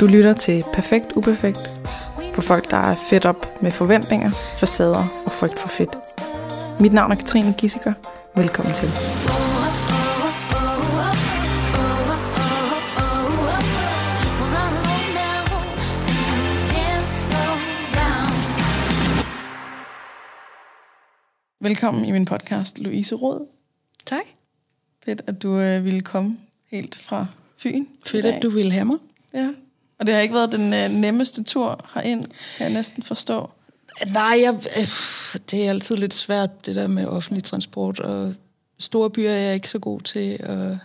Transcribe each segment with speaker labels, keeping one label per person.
Speaker 1: Du lytter til Perfekt Uperfekt for folk, der er fedt op med forventninger, facader og frygt for fedt. Mit navn er Katrine Gissiker. Velkommen til. Velkommen i min podcast, Louise Råd.
Speaker 2: Tak.
Speaker 1: Fedt, at du øh, ville komme helt fra Fyn.
Speaker 2: Fedt, at du ville have mig.
Speaker 1: Ja. Og det har ikke været den øh, nemmeste tur herind, kan jeg næsten forstå.
Speaker 2: Nej, jeg, øh, det er altid lidt svært, det der med offentlig transport, og store byer er jeg ikke så god til. Og,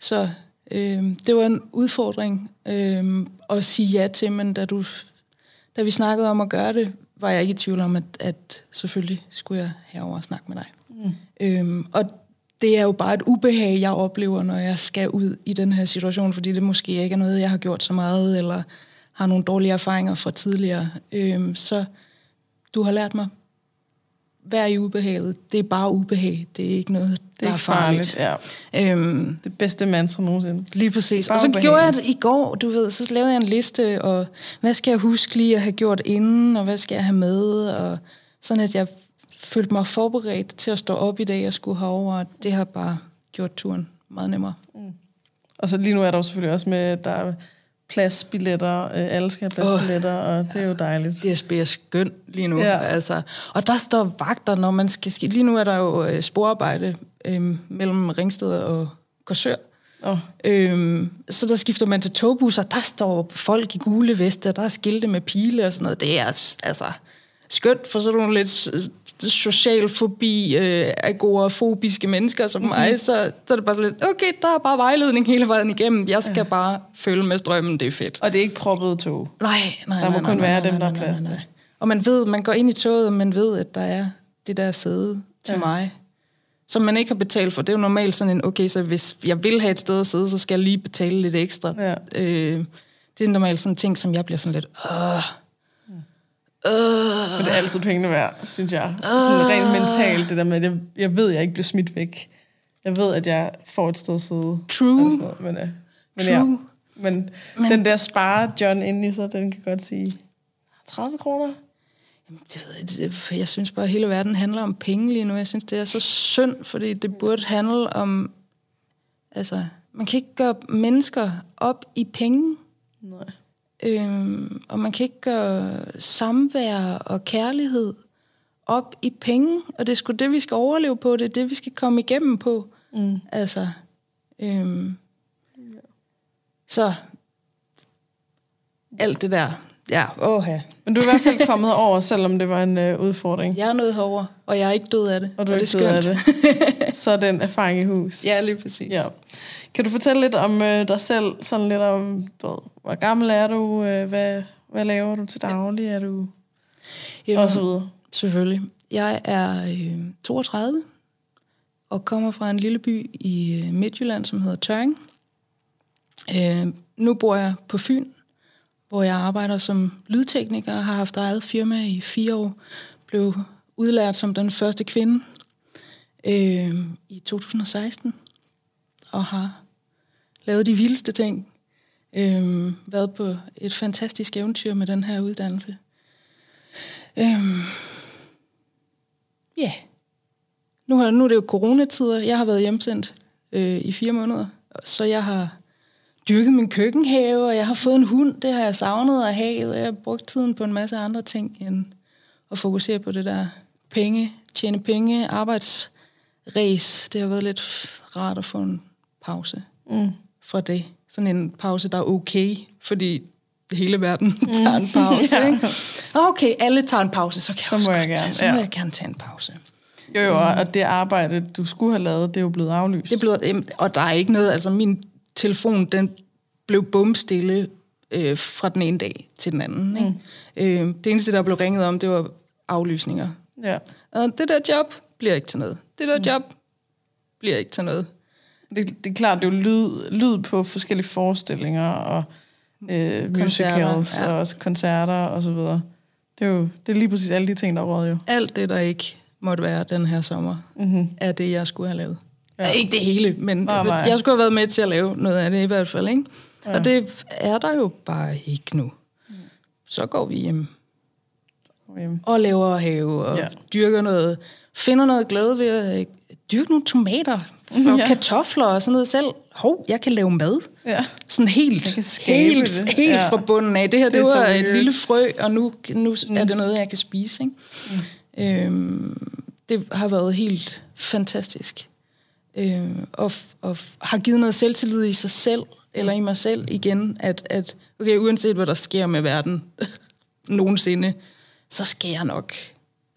Speaker 2: så øh, det var en udfordring øh, at sige ja til, men da, du, da vi snakkede om at gøre det, var jeg ikke i tvivl om, at, at selvfølgelig skulle jeg herover og snakke med dig. Mm. Øh, og det er jo bare et ubehag, jeg oplever, når jeg skal ud i den her situation, fordi det måske ikke er noget, jeg har gjort så meget, eller har nogle dårlige erfaringer fra tidligere. Øh, så du har lært mig, vær i ubehaget. Det er bare ubehag. Det er ikke noget,
Speaker 1: Det
Speaker 2: der
Speaker 1: er
Speaker 2: er
Speaker 1: ikke
Speaker 2: farligt.
Speaker 1: farligt. Ja.
Speaker 2: Øhm,
Speaker 1: Det bedste mantra nogensinde.
Speaker 2: lige præcis. Og så
Speaker 1: ubehag.
Speaker 2: gjorde jeg det i går, du ved, så lavede jeg en liste, og hvad skal jeg huske lige at have gjort inden, og hvad skal jeg have med, og sådan at jeg følte mig forberedt til at stå op i dag og skulle herover, og det har bare gjort turen meget nemmere.
Speaker 1: Og så lige nu er der jo selvfølgelig også med, der er pladsbilletter. Øh, alle skal have pladsbilletter, oh. og det er jo dejligt.
Speaker 2: DSB er skøn lige nu.
Speaker 1: Ja.
Speaker 2: Altså. Og der står vagter, når man skal... ski- Lige nu er der jo øh, sporarbejde øh, mellem Ringsted og Korsør.
Speaker 1: Oh.
Speaker 2: Øhm, så der skifter man til togbusser. Der står folk i gule veste, der er skilte med pile og sådan noget. Det er altså skønt for sådan nogle lidt social fobi, øh, agorafobiske mennesker som
Speaker 1: Mhm.
Speaker 2: mm-hmm. mig. Så, så er det bare sådan lidt, okay, der er bare vejledning hele vejen igennem. Jeg skal ja. bare følge med strømmen, det er fedt.
Speaker 1: Og det er ikke proppet tog.
Speaker 2: Nej, nej,
Speaker 1: Der må
Speaker 2: nej,
Speaker 1: kun
Speaker 2: nej,
Speaker 1: være
Speaker 2: nej,
Speaker 1: dem, der er plads til.
Speaker 2: Og man ved, man går ind i toget, og man ved, at der er det der sæde til
Speaker 1: ja.
Speaker 2: mig, som man ikke har betalt for. Det er jo normalt sådan en, okay, så hvis jeg vil have et sted at sidde, så skal jeg lige betale lidt ekstra.
Speaker 1: Ja.
Speaker 2: Øh, det er normalt sådan en ting, som jeg bliver sådan lidt, åh,
Speaker 1: Men det er altid pengene værd, synes jeg. Sådan rent mentalt, det der med, at jeg, jeg ved, at jeg ikke bliver smidt væk. Jeg ved, at jeg får et sted at sidde.
Speaker 2: True.
Speaker 1: Altså, men, øh, men,
Speaker 2: True.
Speaker 1: Ja, men, men den der spare John ind i sig, den kan godt sige 30 kroner.
Speaker 2: det ved jeg, det, jeg synes bare, at hele verden handler om penge lige nu. Jeg synes, det er så synd, fordi det burde handle om, altså, man kan ikke gøre mennesker op i penge.
Speaker 1: Nej.
Speaker 2: Øhm, og man kan ikke gøre samvær og kærlighed op i penge, og det er sgu det, vi skal overleve på, det er det, vi skal komme igennem på.
Speaker 1: Mm.
Speaker 2: Altså, øhm, så alt det der, ja, åh ja.
Speaker 1: Men du er i hvert fald kommet over, selvom det var en øh, udfordring.
Speaker 2: Jeg er nødt herover, og jeg er ikke død af det.
Speaker 1: Og du er
Speaker 2: det
Speaker 1: ikke død af det. Så er den erfaring i hus.
Speaker 2: Ja, lige præcis.
Speaker 1: Ja. Kan du fortælle lidt om øh, dig selv? Sådan lidt om, du ved, hvor gammel er du? Øh, hvad, hvad laver du til daglig? Er du...
Speaker 2: Jamen,
Speaker 1: Og så videre.
Speaker 2: Selvfølgelig. Jeg er øh, 32 og kommer fra en lille by i øh, Midtjylland, som hedder Tøring. Øh, nu bor jeg på Fyn, hvor jeg arbejder som lydtekniker og har haft eget firma i fire år. Blev udlært som den første kvinde øh, i 2016 og har lavet de vildeste ting. Øh, været på et fantastisk eventyr med den her uddannelse. Øhm, ja. Nu, har, nu er det jo coronatider. Jeg har været hjemsendt øh, i fire måneder. Så jeg har dyrket min køkkenhave, og jeg har fået en hund. Det har jeg savnet at have. Og jeg har brugt tiden på en masse andre ting, end at fokusere på det der penge, tjene penge, arbejdsræs. Det har været lidt rart at få en pause
Speaker 1: Mm.
Speaker 2: fra det. Sådan en pause, der er okay, fordi hele verden tager en pause.
Speaker 1: Ja.
Speaker 2: ikke? Okay, alle tager en pause, så kan jeg
Speaker 1: Så
Speaker 2: også
Speaker 1: må jeg gerne,
Speaker 2: tage, så
Speaker 1: ja.
Speaker 2: må jeg gerne tage en pause.
Speaker 1: Jo, jo, og det arbejde, du skulle have lavet, det er jo blevet aflyst.
Speaker 2: Det blev, jamen, og der er ikke noget, altså min telefon, den blev bumstille øh, fra den ene dag til den anden. Ikke? Mm. Øh, det eneste, der blev ringet om, det var aflysninger.
Speaker 1: Ja.
Speaker 2: Og det der job bliver ikke til noget. Det der job bliver ikke til noget.
Speaker 1: Det, det er klart, det er jo lyd, lyd på forskellige forestillinger og øh,
Speaker 2: Koncerter,
Speaker 1: musicals
Speaker 2: ja.
Speaker 1: og også koncerter og så videre. Det er jo det er lige præcis alle de ting, der er råd jo.
Speaker 2: Alt det, der ikke måtte være den her sommer,
Speaker 1: Mm-hmm.
Speaker 2: er det, jeg skulle have lavet.
Speaker 1: Ja.
Speaker 2: Ikke det hele, men
Speaker 1: Nej, nej.
Speaker 2: jeg skulle have været med til at lave noget af det i hvert fald. Ikke? Ja. Og det er der jo bare ikke nu. Så går vi hjem
Speaker 1: Hjem.
Speaker 2: og laver have og
Speaker 1: Ja.
Speaker 2: dyrker noget, finder noget glæde ved at øh, dyrke nogle tomater og
Speaker 1: Ja.
Speaker 2: kartofler og sådan noget selv. Hov, jeg kan lave mad.
Speaker 1: Ja.
Speaker 2: Sådan helt, helt,
Speaker 1: det.
Speaker 2: helt
Speaker 1: Ja.
Speaker 2: fra bunden af. Det her,
Speaker 1: Det
Speaker 2: det, var et lille frø, og nu, nu mm. er det noget, jeg kan spise. Ikke? Mm. Øhm, det har været helt fantastisk. Øhm, og, og har givet noget selvtillid i sig selv, eller i mig selv igen, at, at okay, uanset hvad der sker med verden nogensinde, så skal jeg nok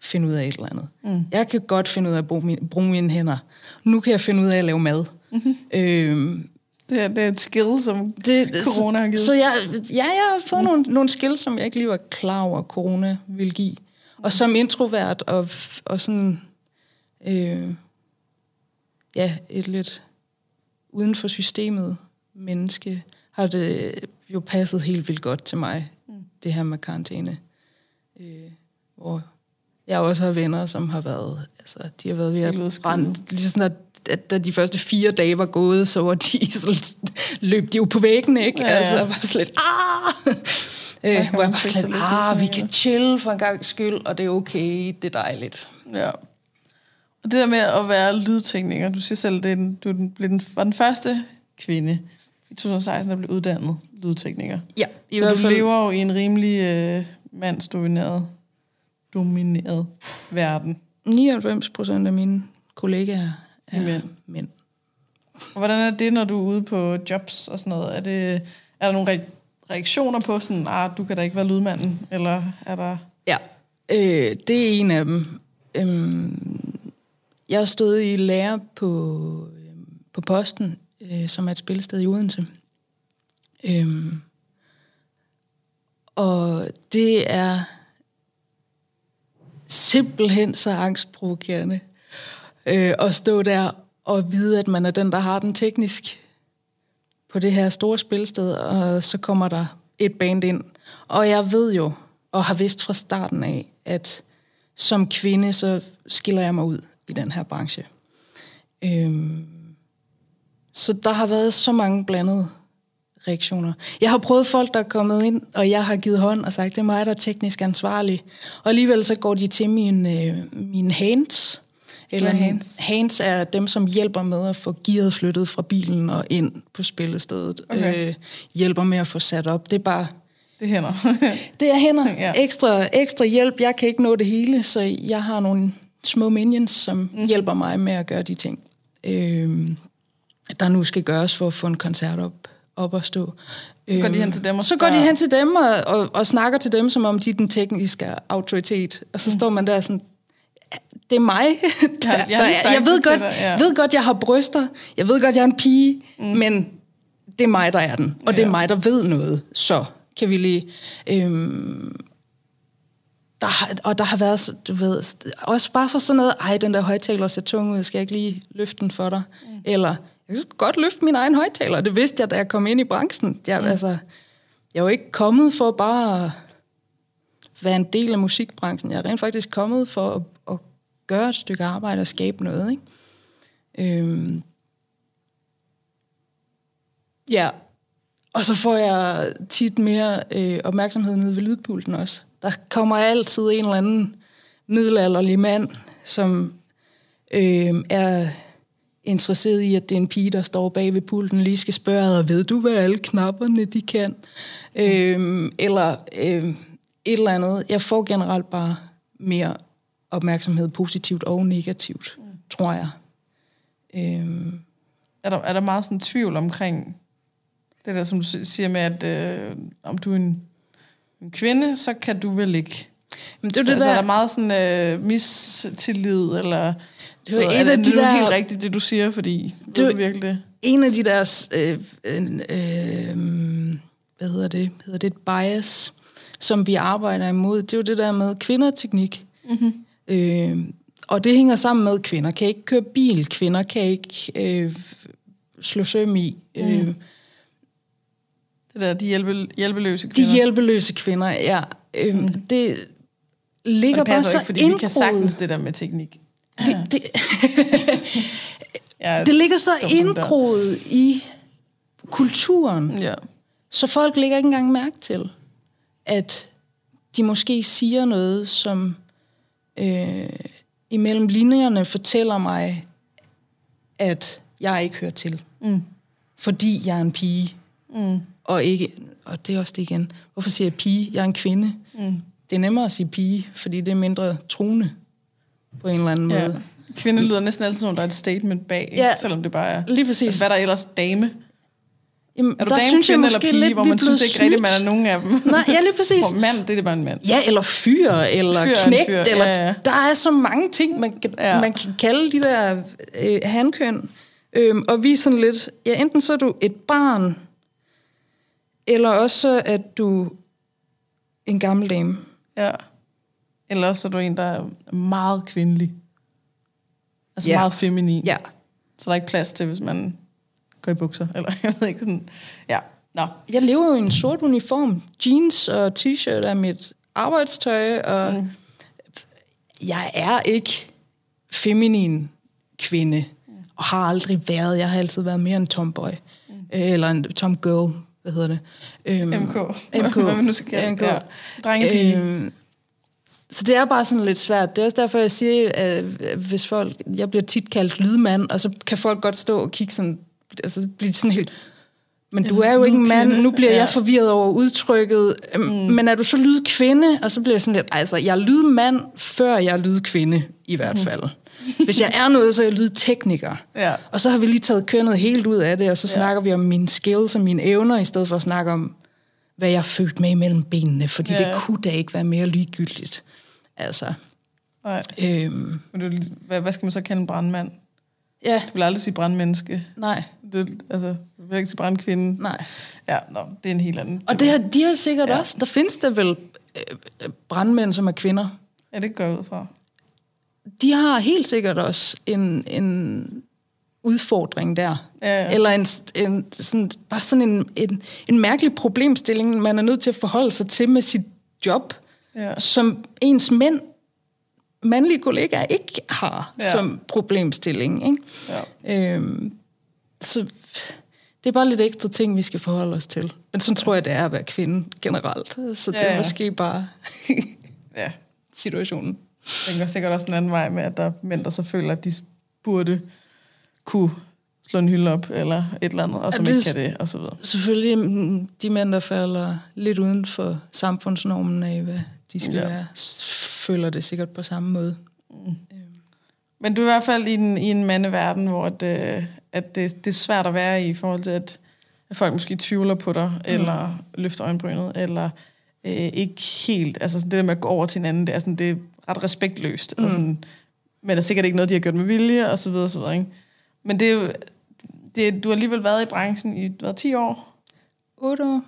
Speaker 2: finde ud af et eller andet. Mm. Jeg kan godt finde ud af at bruge, min, bruge mine hænder. Nu kan jeg finde ud af at lave mad. Mm-hmm. Øhm,
Speaker 1: Det, er, det er et skill, som
Speaker 2: det, det,
Speaker 1: corona har givet.
Speaker 2: Så jeg, ja, jeg har fået mm. nogle, nogle skills, som jeg ikke lige var klar over, at corona ville give. Og som introvert og, og sådan, øh, ja, et lidt uden for systemet menneske, har det jo passet helt vildt godt til mig, mm. det her med karantæne. Øh, hvor jeg også har venner, som har været, altså, de har været ved
Speaker 1: at
Speaker 2: brænde, lige sådan, at, at da de første fire dage var gået, så var de så løb de jo på væggen, ikke?
Speaker 1: Ja, ja.
Speaker 2: Altså, var slet, ah! Øh, hvor jeg
Speaker 1: fikse
Speaker 2: slet, ah, vi kan chill for en gang skyld, og det er okay, det er dejligt.
Speaker 1: Ja. Og det der med at være lydtekniker, du siger selv, det er den, du er den, blev den, var den første kvinde i 2016, der blev uddannet lydtekniker.
Speaker 2: Ja, i
Speaker 1: så
Speaker 2: hvert
Speaker 1: du
Speaker 2: fald.
Speaker 1: lever jo i en rimelig øh, mandsdomineret domineret verden.
Speaker 2: 99 procent af mine kollegaer er
Speaker 1: Mænd.
Speaker 2: mænd.
Speaker 1: Og hvordan er det, når du er ude på jobs og sådan noget? Er, det, er der nogle re- reaktioner på sådan, ah, du kan da ikke være lydmanden? Eller er der...
Speaker 2: Ja, øh, det er en af dem. Øhm, jeg stod i lære på, øh, på Posten, øh, som er et spilsted i Odense. Øhm, og det er simpelthen så angstprovokerende øh, at stå der og vide, at man er den, der har den teknisk på det her store spilsted, og så kommer der et band ind. Og jeg ved jo, og har vidst fra starten af, at som kvinde, så skiller jeg mig ud i den her branche. Øhm, så der har været så mange blandede reaktioner. Jeg har prøvet folk, der er kommet ind, og jeg har givet hånd og sagt, det er mig, der er teknisk ansvarlig. Og alligevel så går de til min, øh, min hands. Eller
Speaker 1: er
Speaker 2: hands?
Speaker 1: hands?
Speaker 2: er dem, som hjælper med at få gearet flyttet fra bilen og ind på spillestedet.
Speaker 1: Okay.
Speaker 2: Øh, hjælper med at få sat op. Det er bare
Speaker 1: Det hænder.
Speaker 2: det er hænder.
Speaker 1: Ja.
Speaker 2: Ja. Ekstra, ekstra hjælp. Jeg kan ikke nå det hele, så jeg har nogle små minions, som mm. hjælper mig med at gøre de ting, øh, der nu skal gøres for at få en koncert op, op at stå.
Speaker 1: Så går de
Speaker 2: Øhm,
Speaker 1: hen til dem og
Speaker 2: Så går de hen til dem og, og, og snakker til dem, som om de er den tekniske autoritet. Og så mm. står man der sådan, det er mig. der,
Speaker 1: Jeg
Speaker 2: der er- jeg ved
Speaker 1: det
Speaker 2: godt,
Speaker 1: dig, ja.
Speaker 2: ved godt, jeg har bryster. Jeg ved godt, jeg er en pige. Mm. Men det er mig, der er den. Og det
Speaker 1: Ja.
Speaker 2: er mig, der ved noget. Så kan vi lige... Øhm, der har, og der har været, du ved, også bare for sådan noget, ej, den der højtaler ser tung ud, skal jeg ikke lige løfte den for dig? Mm. Eller, jeg kan godt løfte min egen højtaler, det vidste jeg, da jeg kom ind i branchen. Jeg, mm. altså, jeg er jo ikke kommet for bare at være en del af musikbranchen. Jeg er rent faktisk kommet for at, at gøre et stykke arbejde og skabe noget. Ikke? Øhm. Ja, og så får jeg tit mere øh, opmærksomhed nede ved lydpulten også. Der kommer altid en eller anden middelalderlig mand, som øh, er interesseret i, at det er en pige, der står bag ved pulten, lige skal spørge, og ved du, hvad alle knapperne de kan? Mm. Øh, eller øh, et eller andet. Jeg får generelt bare mere opmærksomhed, positivt og negativt, mm. tror jeg. Øh,
Speaker 1: Er der, er der meget sådan tvivl omkring det der, som du siger med, at øh, om du er en, en kvinde, så kan du vel ikke.
Speaker 2: men det er
Speaker 1: Det altså,
Speaker 2: der...
Speaker 1: er der meget sådan øh, mistillid, eller...
Speaker 2: Det er jo et af de
Speaker 1: er
Speaker 2: der-
Speaker 1: helt rigtigt, det du siger, fordi det
Speaker 2: er jo-
Speaker 1: virkelig det.
Speaker 2: en af de der, øh, øh, øh, hvad hedder det, hedder det et bias, som vi arbejder imod, det er jo det der med kvinderteknik. Mm-hmm. Øh, og det hænger sammen med, at kvinder kan ikke køre bil, kvinder kan ikke øh, slå søm i. Mm. Øh,
Speaker 1: Det der, de hjælpe, hjælpeløse
Speaker 2: de
Speaker 1: kvinder.
Speaker 2: hjælpeløse kvinder, ja. Øh, mm. Det ligger
Speaker 1: og det
Speaker 2: bare så
Speaker 1: ikke, fordi vi kan sagtens det der med teknik.
Speaker 2: Vi, det,
Speaker 1: Ja,
Speaker 2: det ligger så indgroet i kulturen.
Speaker 1: Ja.
Speaker 2: Så folk lægger ikke engang mærke til, at de måske siger noget, som øh, imellem linjerne fortæller mig, at jeg ikke hører til.
Speaker 1: Mm.
Speaker 2: Fordi jeg er en pige.
Speaker 1: Mm.
Speaker 2: Og ikke, og det er også det igen. Hvorfor siger jeg pige? Jeg er en kvinde.
Speaker 1: Mm.
Speaker 2: Det er nemmere at sige pige, fordi det er mindre truende på en eller anden
Speaker 1: Ja.
Speaker 2: måde.
Speaker 1: Kvinde lyder næsten altid som, om der er et statement bag,
Speaker 2: Ja.
Speaker 1: ja. selvom det bare er...
Speaker 2: Lige præcis.
Speaker 1: Altså, hvad er der ellers? Dame?
Speaker 2: Jamen,
Speaker 1: Er du dame, kvinde eller pige, hvor
Speaker 2: vi
Speaker 1: man
Speaker 2: er
Speaker 1: synes ikke rigtigt, man er nogen af dem?
Speaker 2: Nej, ja, lige præcis.
Speaker 1: Hvor mand, det er bare en mand.
Speaker 2: Ja, eller fyr, eller
Speaker 1: Fyr er
Speaker 2: knægt,
Speaker 1: fyr,
Speaker 2: eller
Speaker 1: ja, ja.
Speaker 2: der er så mange ting, man kan. Ja. man kan kalde de der øh, handkøn. Øhm, og vi er sådan lidt, ja, enten så er du et barn, eller også så er du en gammel dame.
Speaker 1: Ja. Eller også er du en, der er meget kvindelig. Altså
Speaker 2: Ja.
Speaker 1: meget feminin.
Speaker 2: Ja.
Speaker 1: Så der er ikke plads til, hvis man går i bukser. Eller jeg ved ikke sådan... Ja, nå.
Speaker 2: Jeg lever jo i en sort uniform. Jeans og t-shirt er mit arbejdstøj, og mm. jeg er ikke feminin kvinde, og har aldrig været. Jeg har altid været mere en tomboy. Mm. Eller en tomgirl, hvad hedder det? Øhm,
Speaker 1: MK.
Speaker 2: MK.
Speaker 1: Hvad man nu skal kalde
Speaker 2: MK.
Speaker 1: Ja. Drengepige.
Speaker 2: Øhm, så det er bare sådan lidt svært. Det er også derfor, jeg siger, at hvis folk... Jeg bliver tit kaldt lydmand, og så kan folk godt stå og kigge sådan... Altså blive sådan helt... Men du er jo ikke en mand. Nu bliver
Speaker 1: Ja.
Speaker 2: jeg forvirret over udtrykket. Mm. Men er du så lydkvinde? Og så bliver jeg sådan lidt... Altså, jeg er lydmand, før jeg er lydkvinde, i hvert fald. Hvis jeg er noget, så er jeg lydtekniker.
Speaker 1: Ja.
Speaker 2: Og så har vi lige taget kønnet helt ud af det, og så
Speaker 1: Ja.
Speaker 2: snakker vi om mine skills og mine evner, i stedet for at snakke om, hvad jeg er født med imellem benene, fordi
Speaker 1: Ja.
Speaker 2: det kunne da ikke være mere ligegyldigt. Altså,
Speaker 1: Nej.
Speaker 2: øhm,
Speaker 1: Men du, hvad, hvad skal man så kalde en brandmand?
Speaker 2: ja,
Speaker 1: Du vil aldrig sige brandmenneske.
Speaker 2: nej,
Speaker 1: Det, altså, du vil ikke sige brandkvinde.
Speaker 2: nej.
Speaker 1: Ja, nå, det er en helt anden.
Speaker 2: Og det har, de har sikkert
Speaker 1: Ja.
Speaker 2: også, der findes der vel øh, øh, brandmænd, som er kvinder.
Speaker 1: Ja, det går ud fra.
Speaker 2: De har helt sikkert også en, en udfordring der.
Speaker 1: Ja.
Speaker 2: Eller en, en, sådan, bare sådan en, en, en mærkelig problemstilling, man er nødt til at forholde sig til med sit job.
Speaker 1: Ja.
Speaker 2: som ens mænd, mandlige kollegaer ikke har
Speaker 1: Ja.
Speaker 2: som problemstilling. Ikke?
Speaker 1: Ja.
Speaker 2: Øhm, så det er bare lidt ekstra ting, vi skal forholde os til. Men sådan tror jeg, det er at være kvinde generelt. Så det
Speaker 1: Ja,
Speaker 2: er
Speaker 1: ja.
Speaker 2: måske bare
Speaker 1: ja.
Speaker 2: situationen.
Speaker 1: Den går sikkert også en anden vej med, at der er mænd, der så føler, at de burde kunne slå en hylde op, eller et eller andet, og som
Speaker 2: Ja,
Speaker 1: ikke
Speaker 2: det-
Speaker 1: kan det, og så videre.
Speaker 2: Selvfølgelig mm, de mænd, der falder lidt uden for samfundsnormen af, hvad de skal
Speaker 1: Ja.
Speaker 2: være, føler det sikkert på samme måde.
Speaker 1: Men du er i hvert fald i en, i en mandeverden, hvor det, at det, det er svært at være i, i forhold til, at, at folk måske tvivler på dig, mm. eller løfter øjenbrynet, eller øh, ikke helt, altså det der med at gå over til hinanden, det er, sådan, det ret respektløst. Mm. Og sådan, men der er sikkert ikke noget, de har gjort med vilje, og så videre, og så videre. Ikke? Men det er jo, det, du har alligevel været i branchen i hvad, 10 år?
Speaker 2: 8 år.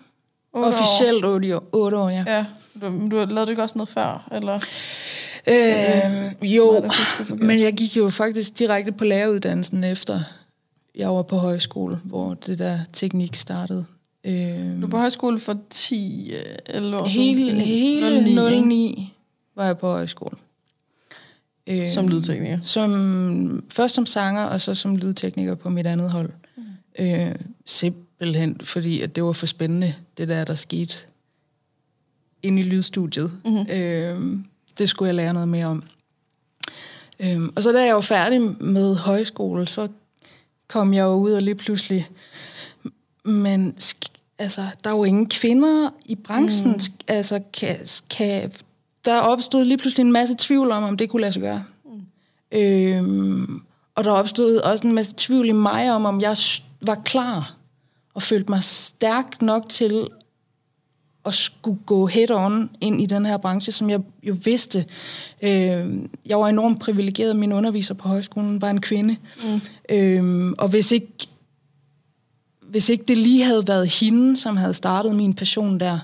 Speaker 1: Otte
Speaker 2: Officielt 8 år, 8 år, ja.
Speaker 1: År. Ja, du, du har lavet du ikke også noget før, eller?
Speaker 2: Øh, jo,
Speaker 1: forkert.
Speaker 2: men jeg gik jo faktisk direkte på læreruddannelsen efter jeg var på højskole, hvor det der teknik startede. Øh,
Speaker 1: Du er på højskole for 10, øh, 11 år siden.
Speaker 2: hele, hele
Speaker 1: 09,
Speaker 2: 09,
Speaker 1: ikke?
Speaker 2: 09 var jeg på højskole. Øh,
Speaker 1: Som lydtekniker.
Speaker 2: Som, først som sanger, og så som lydtekniker på mit andet hold. Mm. Øh, simpelthen, fordi at det var for spændende, det der, der skete inde i lydstudiet. Mm-hmm. Øh, det skulle jeg lære noget mere om. Øh, og så da jeg var færdig med højskole, så kom jeg jo ud og lige pludselig... Men altså, der er jo ingen kvinder i branchen. Mm. Altså, kan, kan, der opstod lige pludselig en masse tvivl om, om det kunne lade sig gøre. Mm. Øhm, og der opstod også en masse tvivl i mig om, om jeg var klar og følte mig stærk nok til at skulle gå head-on ind i den her branche, som jeg jo vidste. Øh, jeg var enormt privilegeret. Min underviser på højskolen var en kvinde. Mm. Øh, og hvis ikke, hvis ikke det lige havde været hende, som havde startet min passion der,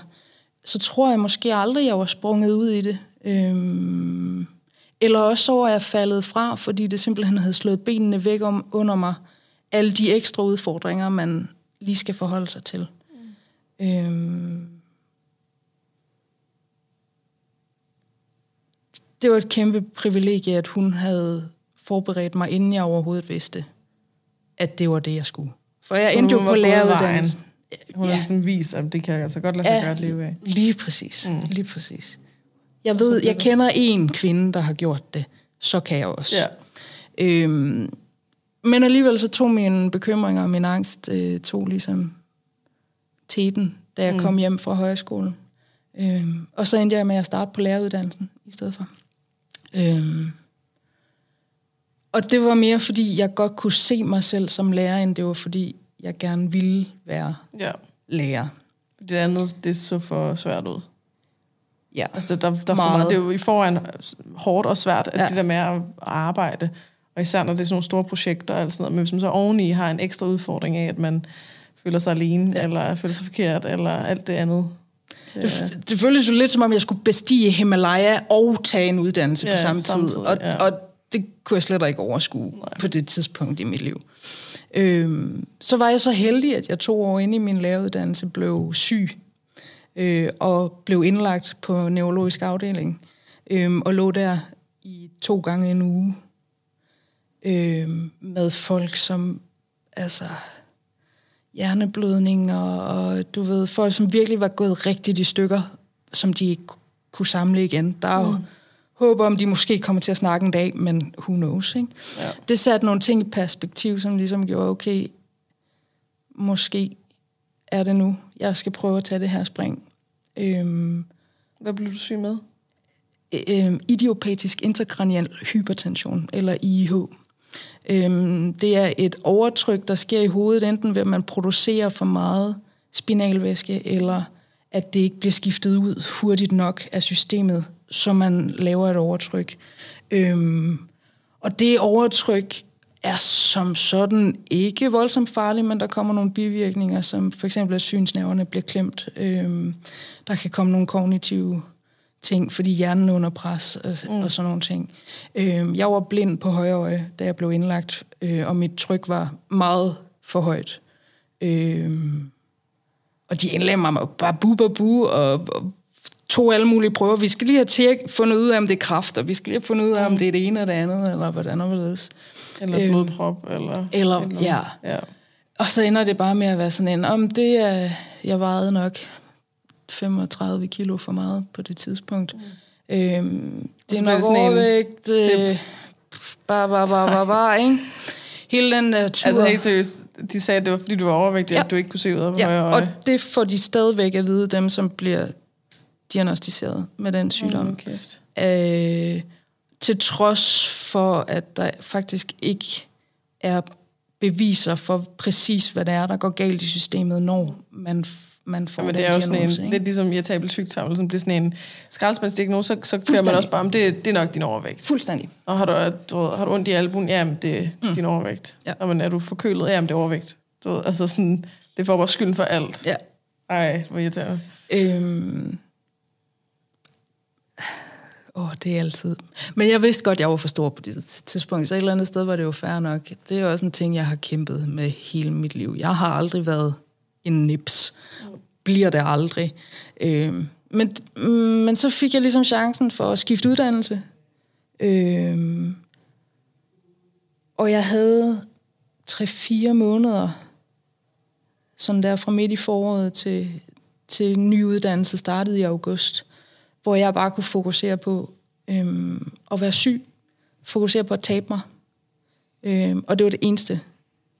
Speaker 2: så tror jeg måske aldrig, jeg var sprunget ud i det. Øh, eller også så var jeg faldet fra, fordi det simpelthen havde slået benene væk om, under mig. Alle de ekstra udfordringer, man lige skal forholde sig til. Mm. Øhm, det var et kæmpe privilegie, at hun havde forberedt mig, inden jeg overhovedet vidste, at det var det, jeg skulle. For jeg
Speaker 1: Så
Speaker 2: endte jo på læreruddannelsen.
Speaker 1: Hun har
Speaker 2: Ja.
Speaker 1: ligesom vist, at det kan altså godt lade sig gøre at leve af.
Speaker 2: Lige præcis. Mm. Lige præcis. Jeg ved, jeg kender en kvinde, der har gjort det. Så kan jeg også.
Speaker 1: Ja.
Speaker 2: Øhm, men alligevel så tog mine bekymringer og min angst øh, tog ligesom teten, da jeg mm. kom hjem fra højskolen. Øhm, og så endte jeg med at starte på læreruddannelsen i stedet for. Øhm, og det var mere, fordi jeg godt kunne se mig selv som lærer, end det var, fordi jeg gerne ville være
Speaker 1: ja.
Speaker 2: lærer.
Speaker 1: Det andet, det så for svært ud.
Speaker 2: Ja,
Speaker 1: Altså, der, der er for
Speaker 2: Meget.
Speaker 1: meget. Det er jo i forvejen hårdt og svært, at
Speaker 2: Ja.
Speaker 1: det der med at arbejde, og især når det er sådan nogle store projekter og sådan noget, men hvis man så oveni har en ekstra udfordring af, at man føler sig alene, ja. eller føler sig forkert, eller alt det andet.
Speaker 2: Det, det føltes jo lidt som om, jeg skulle bestige Himalaya og tage en uddannelse ja, på samme tid.
Speaker 1: samtidig,
Speaker 2: Og,
Speaker 1: ja.
Speaker 2: og det kunne jeg slet ikke overskue Nej. på det tidspunkt i mit liv. Øhm, så var jeg så heldig, at jeg to år inde i min læreruddannelse blev syg øh, og blev indlagt på neurologisk afdeling øh, og lå der i to gange en uge øh, med folk, som altså hjerneblødning og, og du ved, folk, som virkelig var gået rigtigt i stykker, som de ikke kunne samle igen. Der er jo mm håb om, de måske kommer til at snakke en dag, men who knows, ikke?
Speaker 1: Ja.
Speaker 2: Det satte nogle ting i perspektiv, som ligesom gjorde, okay, måske er det nu, jeg skal prøve at tage det her spring. Øhm,
Speaker 1: Hvad blev du syg med?
Speaker 2: øh, idiopatisk interkranial hypertension, eller IH. Øhm, det er et overtryk, der sker i hovedet, enten ved at man producerer for meget spinalvæske, eller at det ikke bliver skiftet ud hurtigt nok af systemet, så man laver et overtryk. Øhm, og det overtryk er som sådan ikke voldsomt farligt, men der kommer nogle bivirkninger, som for eksempel at synsnerverne bliver klemt. Øhm, der kan komme nogle kognitive ting, fordi hjernen er under pres og, mm. og sådan nogle ting. Øhm, jeg var blind på højre øje, da jeg blev indlagt, øh, og mit tryk var meget for højt. Øhm, og de indlagde mig med bare bu, bu, bu, og, og tog alle mulige prøver. Vi skal lige have tjek, fundet ud af, om det er kræft, og vi skal lige have fundet ud af, om det er det ene eller det andet, eller hvordan og hvorledes.
Speaker 1: Eller
Speaker 2: Øhm,
Speaker 1: blodprop? Eller,
Speaker 2: eller-
Speaker 1: eller
Speaker 2: ja.
Speaker 1: ja.
Speaker 2: Og så ender det bare med at være sådan en, om det er, jeg vejede nok 35 kilo for meget på det tidspunkt. Mm. Øhm, det er nok
Speaker 1: det sådan en-
Speaker 2: overvægt, øh, bare, bare, bare, bare, bare, ikke? Hele den der tur.
Speaker 1: Altså helt seriøst, de sagde, at det var fordi, du var overvægtig,
Speaker 2: Ja.
Speaker 1: at du ikke kunne se ud af
Speaker 2: ja,
Speaker 1: højre
Speaker 2: og
Speaker 1: øje.
Speaker 2: det får de stadigvæk at vide, dem som bliver diagnostiseret med den sygdom.
Speaker 1: Mm, kæft.
Speaker 2: Øh, til trods for, at der faktisk ikke er beviser for præcis, hvad det er, der går galt i systemet, når man, man får
Speaker 1: Jamen,
Speaker 2: den
Speaker 1: det er jo sådan en,
Speaker 2: ikke?
Speaker 1: lidt ligesom irritabel sygdom, som bliver sådan en skraldespandsdiagnose, så, så kører man også bare om, det, det er nok din overvægt.
Speaker 2: Fuldstændig.
Speaker 1: Og har du, du har du ondt i albuen? Jamen, det er mm. din overvægt.
Speaker 2: Ja.
Speaker 1: Og men er du forkølet? Jamen, det er overvægt. Du altså sådan, det får bare skylden for alt.
Speaker 2: Ja.
Speaker 1: Ej, hvor irriterende.
Speaker 2: Øhm. Åh, oh, det er altid. Men jeg vidste godt, jeg var for stor på det tidspunkt, så et eller andet sted var det jo fair nok. Det er jo også en ting, jeg har kæmpet med hele mit liv. Jeg har aldrig været en nips. Bliver det aldrig. Øh, Men, men så fik jeg ligesom chancen for at skifte uddannelse. Øh, Og jeg havde 3-4 måneder, sådan der fra midt i foråret til, til ny uddannelse startede i august, hvor jeg bare kunne fokusere på øhm, at være syg, fokusere på at tabe mig. Øhm, og det var det eneste,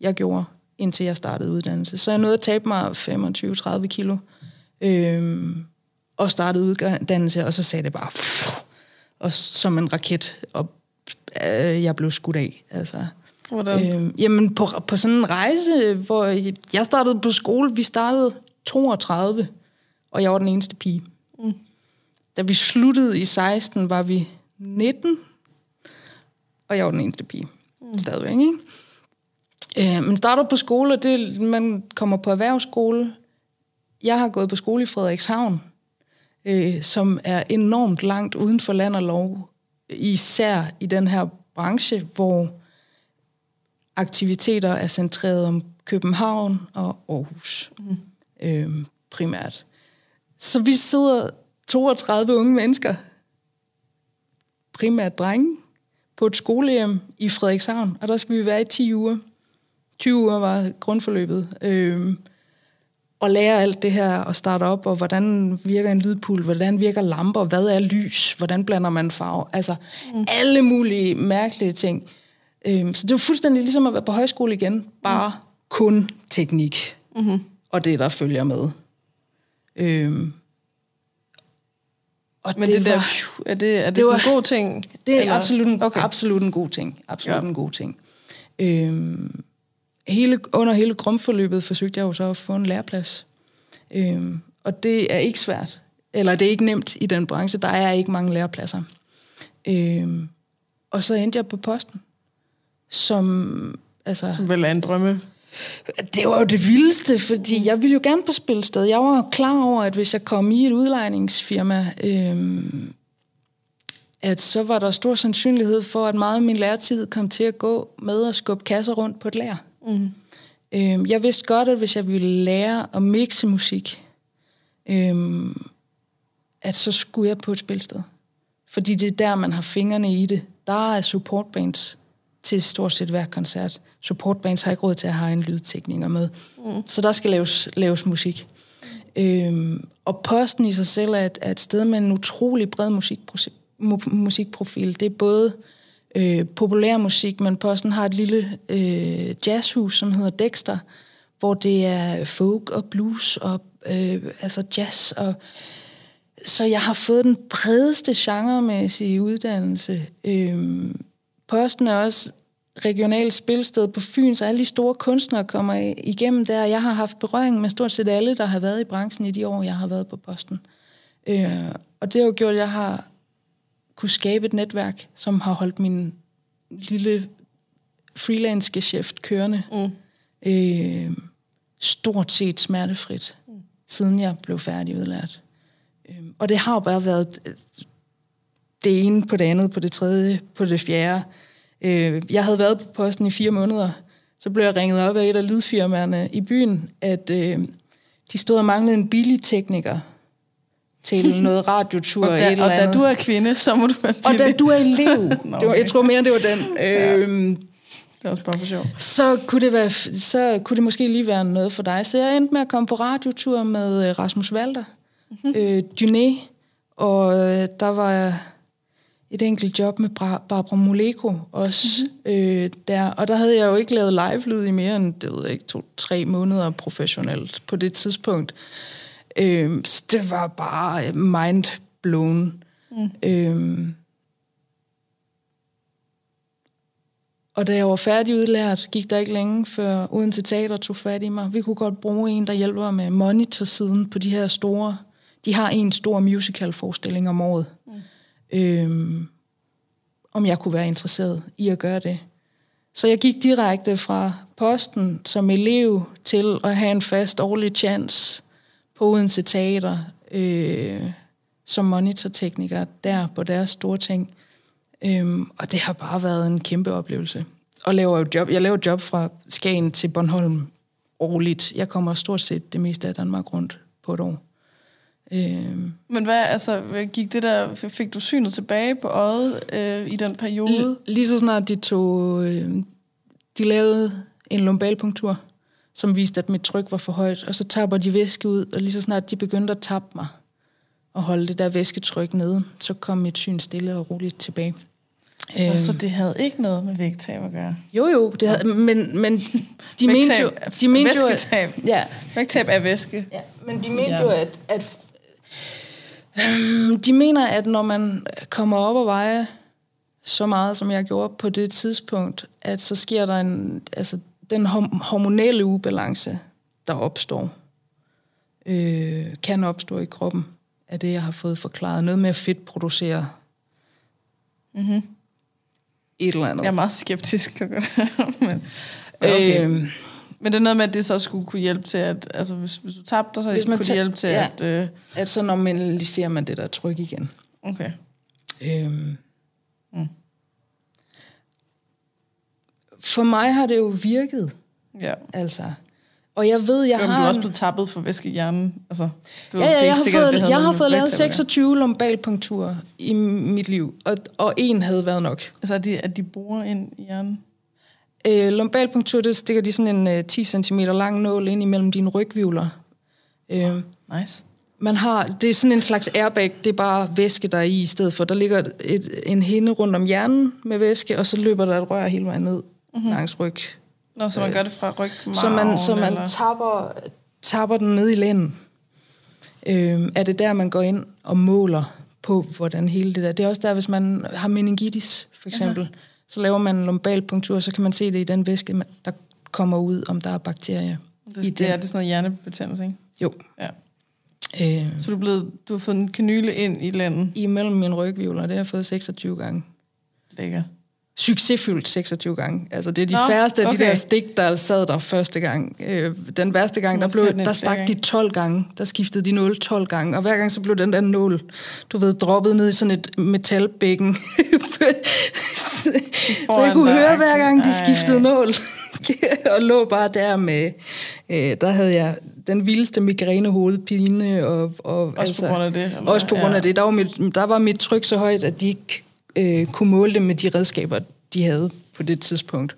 Speaker 2: jeg gjorde, indtil jeg startede uddannelse. Så jeg nåede at tabe mig 25-30 kilo, øhm, og startede uddannelse, og så sagde det bare, pff, og som en raket, og øh, jeg blev skudt af. Altså,
Speaker 1: Hvordan?
Speaker 2: Øhm, jamen, på, på sådan en rejse, hvor jeg startede på skole, vi startede 32, og jeg var den eneste pige. Da vi sluttede i 16, var vi 19, og jeg var den eneste pige. Mm. Stadigvæk, ikke? Øh, man starter på skole, det, man kommer på erhvervsskole. Jeg har gået på skole i Frederikshavn, øh, som er enormt langt uden for land og lov, især i den her branche, hvor aktiviteter er centreret om København og Aarhus mm. øhm, primært. Så vi sidder 32 unge mennesker, primært drenge, på et skolehjem i Frederikshavn, og der skal vi være i 10 uger. 20 uger var grundforløbet. Øhm, og lære alt det her og starte op, og hvordan virker en lydpul, hvordan virker lamper, hvad er lys, hvordan blander man farve, altså mm. alle mulige mærkelige ting. Øhm, så det var fuldstændig ligesom at være på højskole igen, bare mm. kun teknik, mm-hmm. og det, der følger med. Øhm,
Speaker 1: og Men det, det der, var, er det, er det, det var, en god ting?
Speaker 2: Det er eller? absolut en, okay. absolut en god ting. Absolut ja. en god ting. Øhm, hele, under hele grundforløbet forsøgte jeg jo så at få en læreplads. Øhm, og det er ikke svært. Eller det er ikke nemt i den branche. Der er ikke mange lærepladser. Øhm, og så endte jeg på posten. Som, altså,
Speaker 1: som vel er en drømme
Speaker 2: det var jo det vildeste, fordi jeg ville jo gerne på spilsted. Jeg var klar over, at hvis jeg kom i et udlejningsfirma, øhm, at så var der stor sandsynlighed for, at meget af min læretid kom til at gå med at skubbe kasser rundt på et lær. Mm. Øhm, jeg vidste godt, at hvis jeg ville lære at mixe musik, øhm, at så skulle jeg på et spilsted. Fordi det er der, man har fingrene i det. Der er supportbands til stort set hver koncert. Supportbands har ikke råd til at have en lydtekniker med. Mm. Så der skal laves, laves musik. Øhm, og posten i sig selv er et, er et sted med en utrolig bred musikprofil. musikprofil. Det er både øh, populær musik, men posten har et lille øh, jazzhus, som hedder Dexter, hvor det er folk og blues og øh, altså jazz. Og, så jeg har fået den bredeste genremæssige uddannelse. Øh, Posten er også regionalt spilsted på Fyn, så alle de store kunstnere kommer igennem der. Jeg har haft berøring med stort set alle, der har været i branchen i de år, jeg har været på Posten. Øh, og det har jo gjort, at jeg har kunne skabe et netværk, som har holdt min lille freelance-geschæft kørende. Mm. Øh, stort set smertefrit, mm. siden jeg blev færdig udlært. Øh, og det har jo bare været det ene på det andet, på det tredje, på det fjerde. Øh, jeg havde været på posten i fire måneder. Så blev jeg ringet op af et af lydfirmaerne i byen, at øh, de stod og manglede en billig tekniker til noget radiotur og,
Speaker 1: da,
Speaker 2: eller
Speaker 1: og da du er kvinde, så må du være
Speaker 2: billig. Og da du er elev. Nå, okay. det var, jeg tror mere, det var den.
Speaker 1: ja. øhm, det var også bare for sjov.
Speaker 2: Så kunne, det være, så kunne det måske lige være noget for dig. Så jeg endte med at komme på radiotur med øh, Rasmus Walter, mm-hmm. øh, Dyné, og øh, der var et enkelt job med Barbara Moleko også mm-hmm. øh, der. Og der havde jeg jo ikke lavet live-lyd i mere end, det ved jeg ikke, to-tre måneder professionelt på det tidspunkt. Øh, så det var bare mind blown. Mm. Øh, og da jeg var færdig udlært, gik der ikke længe, før Odense Teater tog fat i mig. Vi kunne godt bruge en, der hjælper med monitor-siden på de her store... De har en stor musical-forestilling om året. Øhm, om jeg kunne være interesseret i at gøre det. Så jeg gik direkte fra posten som elev til at have en fast årlig chance på Odense Teater øh, som monitortekniker der på deres store ting. Øhm, og det har bare været en kæmpe oplevelse. Og laver jo job. Jeg laver job fra Skagen til Bornholm årligt. Jeg kommer stort set det meste af Danmark rundt på et år.
Speaker 1: Øh. Men hvad, altså, gik det der, fik du synet tilbage på øjet øh, i den periode?
Speaker 2: Lige så snart de tog, øh, de lavede en lumbalpunktur, som viste, at mit tryk var for højt, og så tapper de væske ud, og lige så snart de begyndte at tappe mig, og holde det der væsketryk nede, så kom mit syn stille og roligt tilbage.
Speaker 1: Og så øhm. det havde ikke noget med vægttab at gøre?
Speaker 2: Jo, jo, det havde, men, men de mente jo...
Speaker 1: De mente væsketab. Jo, at, ja. Vægttab er væske.
Speaker 2: Ja, men de mente ja. jo, at, at de mener, at når man kommer op og veje så meget, som jeg gjorde på det tidspunkt, at så sker der en, altså den hormonelle ubalance, der opstår, øh, kan opstå i kroppen, af det, jeg har fået forklaret. Noget med at fedt producere mm-hmm. et eller andet.
Speaker 1: Jeg er meget skeptisk. Men, okay. øh, men det er noget med, at det så skulle kunne hjælpe til, at altså, hvis, hvis du tabte, så hvis man kunne det hjælpe til, ja, at... Øh...
Speaker 2: At så normaliserer man det der tryk igen.
Speaker 1: Okay. Øhm. Mm.
Speaker 2: For mig har det jo virket.
Speaker 1: Ja.
Speaker 2: Altså. Og jeg ved, jeg
Speaker 1: jo,
Speaker 2: har...
Speaker 1: du er også blevet tappet for væske i hjernen. Altså,
Speaker 2: du, ja, ja, jeg, har sikkert, fået, jeg har fået lavet 26 lumbalpunkturer i mit liv, og, og en havde været nok.
Speaker 1: Altså, at de, at de borer ind i hjernen?
Speaker 2: Øh, lumbalpunktur, det stikker de sådan en øh, 10 cm lang nål ind imellem dine rygvivler. Øh,
Speaker 1: Nice.
Speaker 2: man har, det er sådan en slags airbag, det er bare væske, der er i i stedet for. Der ligger et, en hinde rundt om hjernen med væske, og så løber der et rør hele vejen ned mm-hmm. langs ryg.
Speaker 1: Nå, så man gør det fra ryg,
Speaker 2: Så man, så man
Speaker 1: eller?
Speaker 2: tapper, tapper den ned i lænden. Øh, er det der, man går ind og måler på, hvordan hele det der... Det er også der, hvis man har meningitis, for eksempel. Uh-huh. Så laver man en lumbalpunktur, så kan man se det i den væske, der kommer ud, om der er bakterier. i
Speaker 1: Det, det, er, det sådan noget hjernebetændelse, ikke?
Speaker 2: Jo.
Speaker 1: Ja.
Speaker 2: Øh,
Speaker 1: Så du, er blevet, du har fået en kanyle ind i landet.
Speaker 2: imellem mine rygvivler, det har jeg fået 26 gange.
Speaker 1: Lækker.
Speaker 2: Succesfyldt 26 gange. Altså det er de
Speaker 1: Nå,
Speaker 2: færreste af
Speaker 1: okay.
Speaker 2: de der stik, der sad der første gang. Øh, den værste gang, der, blev, der stak de
Speaker 1: gange.
Speaker 2: 12 gange. Der skiftede de nål 12 gange. Og hver gang så blev den der nål, du ved, droppet ned i sådan et metalbækken. så jeg kunne høre hver gang, de
Speaker 1: ej.
Speaker 2: skiftede nål. og lå bare der med, øh, der havde jeg den vildeste migrænehovedpine. Og, og,
Speaker 1: Også på grund af det? Eller?
Speaker 2: også på grund af
Speaker 1: Ja.
Speaker 2: det. Der var, mit, der var mit tryk så højt, at de ikke øh, kunne måle det med de redskaber, de havde på det tidspunkt.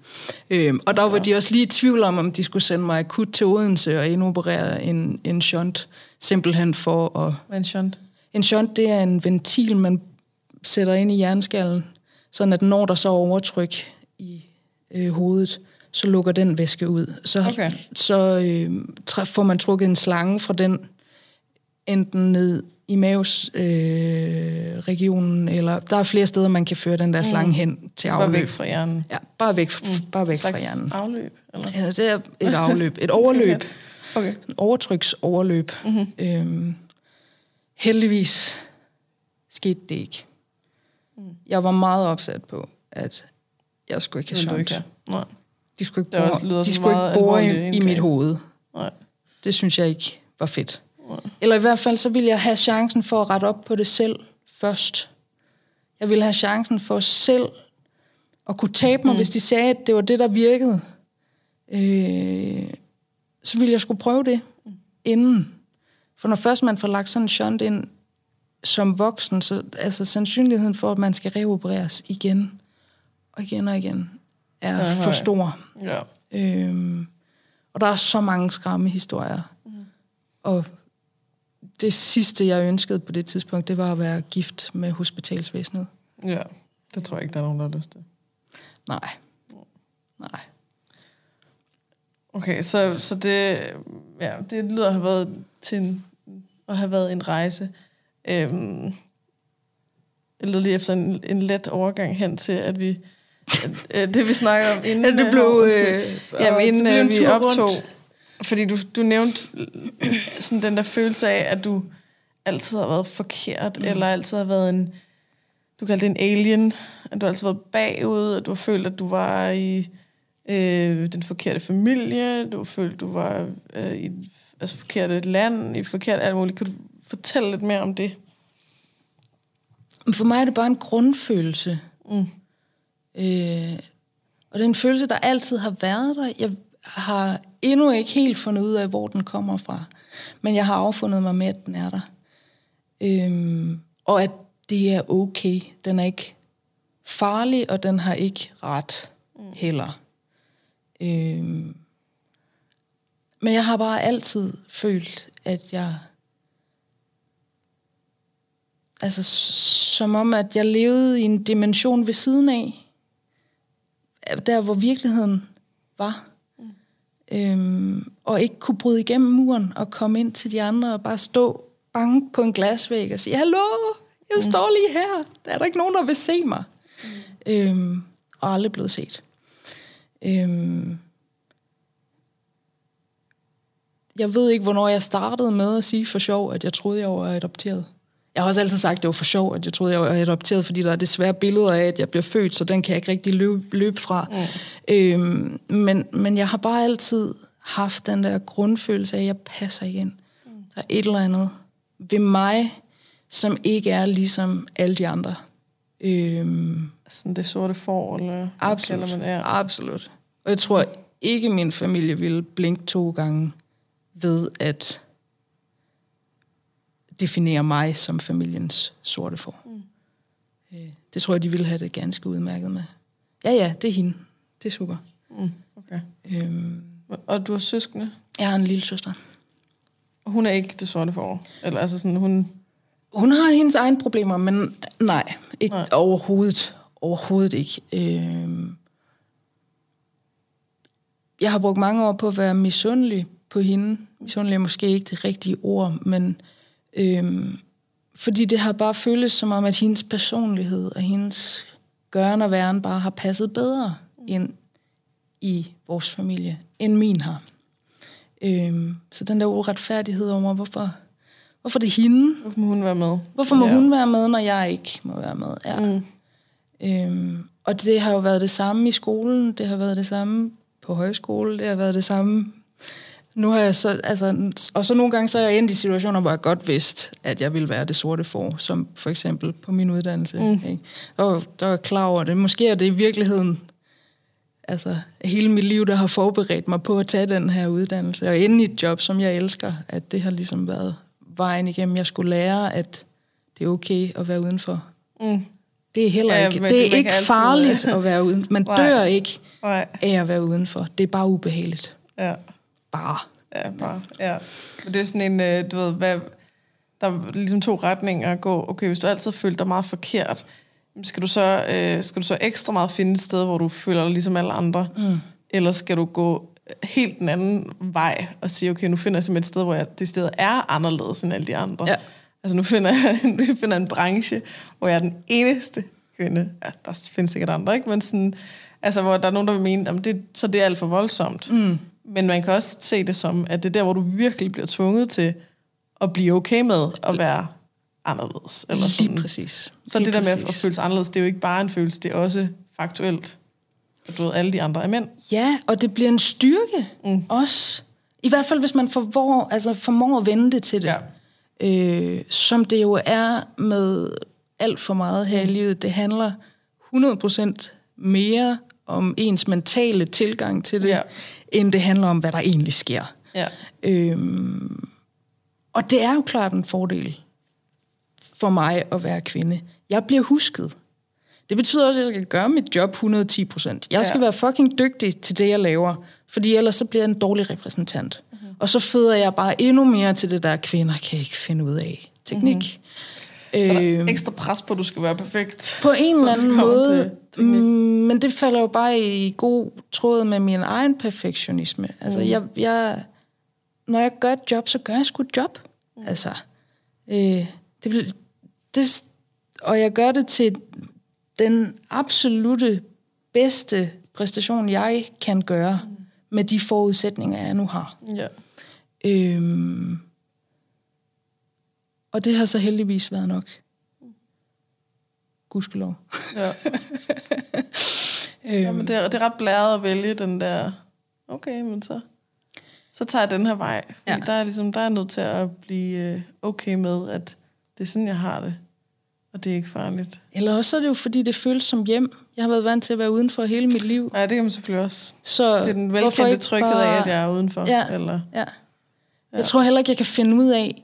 Speaker 2: Øhm, og der var de også lige i tvivl om, om de skulle sende mig akut til Odense og indoperere en, en shunt, simpelthen for at...
Speaker 1: Hvad en shunt?
Speaker 2: En shunt, det er en ventil, man sætter ind i hjerneskallen, sådan at når der så er overtryk i øh, hovedet, så lukker den væske ud. Så,
Speaker 1: Okay.
Speaker 2: så øh, træ- får man trukket en slange fra den enten ned i mavesregionen, øh, regionen, eller der er flere steder, man kan føre den der slange hen til
Speaker 1: Så bare
Speaker 2: afløb.
Speaker 1: væk fra hjernen.
Speaker 2: Ja, bare væk, mm. bare væk fra hjernen.
Speaker 1: afløb? Eller?
Speaker 2: Ja, det er et afløb, et overløb,
Speaker 1: Okay.
Speaker 2: en overtryksoverløb. Mm-hmm. Øhm, heldigvis skete det ikke. Mm. Jeg var meget opsat på, at jeg skulle ikke have
Speaker 1: have. Nej.
Speaker 2: De skulle ikke bore, de skulle ikke bore i, i mit hoved.
Speaker 1: Nej.
Speaker 2: Det synes jeg ikke var fedt. Eller i hvert fald, så ville jeg have chancen for at rette op på det selv først. Jeg ville have chancen for selv at kunne tabe mig, mm. hvis de sagde, at det var det, der virkede. Øh, så ville jeg skulle prøve det inden. For når først man får lagt sådan en shunt ind som voksen, så altså sandsynligheden for, at man skal reopereres igen og igen og igen, er
Speaker 1: Ja,
Speaker 2: for stor.
Speaker 1: Ja.
Speaker 2: Øhm, og der er så mange skræmme historier. Mm. Og det sidste, jeg ønskede på det tidspunkt, det var at være gift med hospitalsvæsenet.
Speaker 1: ja. Det tror jeg ikke, der er nogen, der har lyst til.
Speaker 2: Nej. Nej.
Speaker 1: Okay, så, så det, ja, det lyder at have været, til en, at have været en rejse. Øhm, jeg leder lige efter en, en let overgang hen til, at vi... At, øh, det vi snakker om inden...
Speaker 2: Det
Speaker 1: øh,
Speaker 2: blev, øh,
Speaker 1: Jamen, inden
Speaker 2: det blev
Speaker 1: øh,
Speaker 2: en
Speaker 1: vi
Speaker 2: tur
Speaker 1: optog...
Speaker 2: rundt.
Speaker 1: Fordi du, du nævnte sådan den der følelse af, at du altid har været forkert, mm. eller altid har været en... Du kaldte det en alien. At du har altid været bagud, at du har følt, at du var i øh, den forkerte familie, du har følt, at du var øh, i et altså, forkerte land, i et forkert alt muligt. Kan du fortælle lidt mere om det?
Speaker 2: For mig er det bare en grundfølelse.
Speaker 1: Mm.
Speaker 2: Øh, og det er en følelse, der altid har været der. Jeg har endnu ikke helt fundet ud af, hvor den kommer fra. Men jeg har affundet mig med, at den er der. Øhm, og at det er okay. Den er ikke farlig, og den har ikke ret heller. Øhm, men jeg har bare altid følt, at jeg... Altså, som om, at jeg levede i en dimension ved siden af. Der, hvor virkeligheden var. Øhm, og ikke kunne bryde igennem muren og komme ind til de andre og bare stå bange på en glasvæg og sige, hallo, jeg mm. står lige her. Der er der ikke nogen, der vil se mig. Mm. Øhm, og aldrig blevet set. Øhm, jeg ved ikke, hvornår jeg startede med at sige for sjov, at jeg troede, jeg var adopteret. Jeg har også altid sagt, at det var for sjov, at jeg troede, jeg var adopteret, fordi der er desværre billeder af, at jeg bliver født, så den kan jeg ikke rigtig løbe, løbe fra. Mm. Øhm, men, men jeg har bare altid haft den der grundfølelse af, at jeg passer igen. Mm. Der er et eller andet ved mig, som ikke er ligesom alle de andre. Øhm,
Speaker 1: Sådan det sorte får, eller hvad
Speaker 2: Absolut.
Speaker 1: man? Ja.
Speaker 2: Absolut. Og jeg tror ikke, min familie ville blinke to gange ved at definere mig som familiens sorte får. Mm. Det tror jeg, de ville have det ganske udmærket med. Ja, ja, det er hende. Det er super.
Speaker 1: Mm, okay.
Speaker 2: Øhm,
Speaker 1: Og du har søskende?
Speaker 2: jeg har en lille søster.
Speaker 1: Hun er ikke det sorte for. Eller altså sådan, hun...
Speaker 2: Hun har hendes egne problemer, men nej, ikke
Speaker 1: nej.
Speaker 2: overhovedet. Overhovedet ikke. Øhm, jeg har brugt mange år på at være misundelig på hende. Misundelig er måske ikke det rigtige ord, men øhm, fordi det har bare føltes som om, at hendes personlighed og hendes gøren og væren bare har passet bedre ind i vores familie, end min har. Øhm, så den der uretfærdighed over, hvorfor, hvorfor det er hende,
Speaker 1: Hvorfor må hun være med?
Speaker 2: Hvorfor må
Speaker 1: Ja.
Speaker 2: hun være med, når jeg ikke må være med? Ja.
Speaker 1: Mm.
Speaker 2: Øhm, og det har jo været det samme i skolen, det har været det samme på højskole, det har været det samme. Nu har jeg så, altså, og så nogle gange så er jeg endt i situationer, hvor jeg godt vidste, at jeg ville være det sorte for, som for eksempel på min uddannelse. Mm. Ikke? Var, der var jeg klar over det. Måske er det i virkeligheden altså, hele mit liv, der har forberedt mig på at tage den her uddannelse, og ende i et job, som jeg elsker, at det har ligesom været vejen igennem. Jeg skulle lære, at det er okay at være udenfor.
Speaker 1: Mm.
Speaker 2: Det er heller
Speaker 1: Ja,
Speaker 2: ikke, det
Speaker 1: det-
Speaker 2: er ikke
Speaker 1: kan altid-
Speaker 2: farligt at være uden. Man dør ikke
Speaker 1: Nej.
Speaker 2: af at være udenfor. Det er bare ubehageligt.
Speaker 1: Ja.
Speaker 2: Bare.
Speaker 1: Ja, bare. Ja. Men det er sådan en, øh, du ved, hvad, der er ligesom to retninger at gå. Okay, hvis du altid føler dig meget forkert, jamen, skal du så, øh, skal du så ekstra meget finde et sted, hvor du føler dig ligesom alle andre? Mm. Eller skal du gå helt den anden vej og sige, okay, nu finder jeg simpelthen et sted, hvor jeg det sted er anderledes end alle de andre.
Speaker 2: Ja.
Speaker 1: Altså nu finder jeg nu finder jeg en branche, hvor jeg er den eneste kvinde. Ja, der findes sikkert andre, ikke? Men sådan, altså, hvor der er nogen, der vil mene, at det, så det er alt for voldsomt. Mm. Men man kan også se det som, at det er der, hvor du virkelig bliver tvunget til at blive okay med at være anderledes. Eller
Speaker 2: Lige
Speaker 1: sådan.
Speaker 2: præcis.
Speaker 1: Så
Speaker 2: Lige
Speaker 1: det der med at føle sig anderledes, det er jo ikke bare en følelse, det er også faktuelt. At du ved, alle de andre er mænd.
Speaker 2: Ja, og det bliver en styrke mm. også. I hvert fald, hvis man formår, altså formår at vende det til det.
Speaker 1: Ja.
Speaker 2: Øh, som det jo er med alt for meget her i livet. Det handler 100% mere om ens mentale tilgang til det,
Speaker 1: Ja.
Speaker 2: End det handler om, hvad der egentlig sker.
Speaker 1: Ja.
Speaker 2: Øhm, og det er jo klart en fordel for mig at være kvinde. Jeg bliver husket. Det betyder også, at jeg skal gøre mit job 110 procent. Jeg skal
Speaker 1: Ja.
Speaker 2: være fucking dygtig til det, jeg laver, fordi ellers så bliver jeg en dårlig repræsentant. Mm-hmm. Og så føder jeg bare endnu mere til det der, kvinder kan ikke finde ud af teknik. Mm-hmm.
Speaker 1: Er
Speaker 2: Øhm,
Speaker 1: ekstra pres på, at du skal være perfekt.
Speaker 2: på en eller anden måde,
Speaker 1: til
Speaker 2: mm, men det falder jo bare i god tråd med min egen perfektionisme. Altså, mm. jeg, jeg, når jeg gør et job, så gør jeg sgu et job. Mm. Altså, øh, det, det, og jeg gør det til den absolute bedste præstation, jeg kan gøre mm. med de forudsætninger, jeg nu har.
Speaker 1: Ja.
Speaker 2: Øhm, og det har så heldigvis været nok. Gudskelov.
Speaker 1: ja.
Speaker 2: Øhm,
Speaker 1: Jamen, det, er, det er ret blæret at vælge den der, okay, men så, så tager jeg den her vej. Fordi ja.
Speaker 2: Ja.
Speaker 1: der, er ligesom, der er nødt til at blive øh, okay med, at det er sådan, jeg har det. Og det er ikke farligt.
Speaker 2: Eller også er det jo, fordi det føles som hjem. Jeg har været vant til at være udenfor hele mit liv.
Speaker 1: Ja, det kan man selvfølgelig også.
Speaker 2: Så
Speaker 1: Det er den velkendte tryghed
Speaker 2: bare-
Speaker 1: af, at jeg er udenfor.
Speaker 2: Ja.
Speaker 1: Eller,
Speaker 2: Ja. Jeg tror heller ikke, jeg kan finde ud af,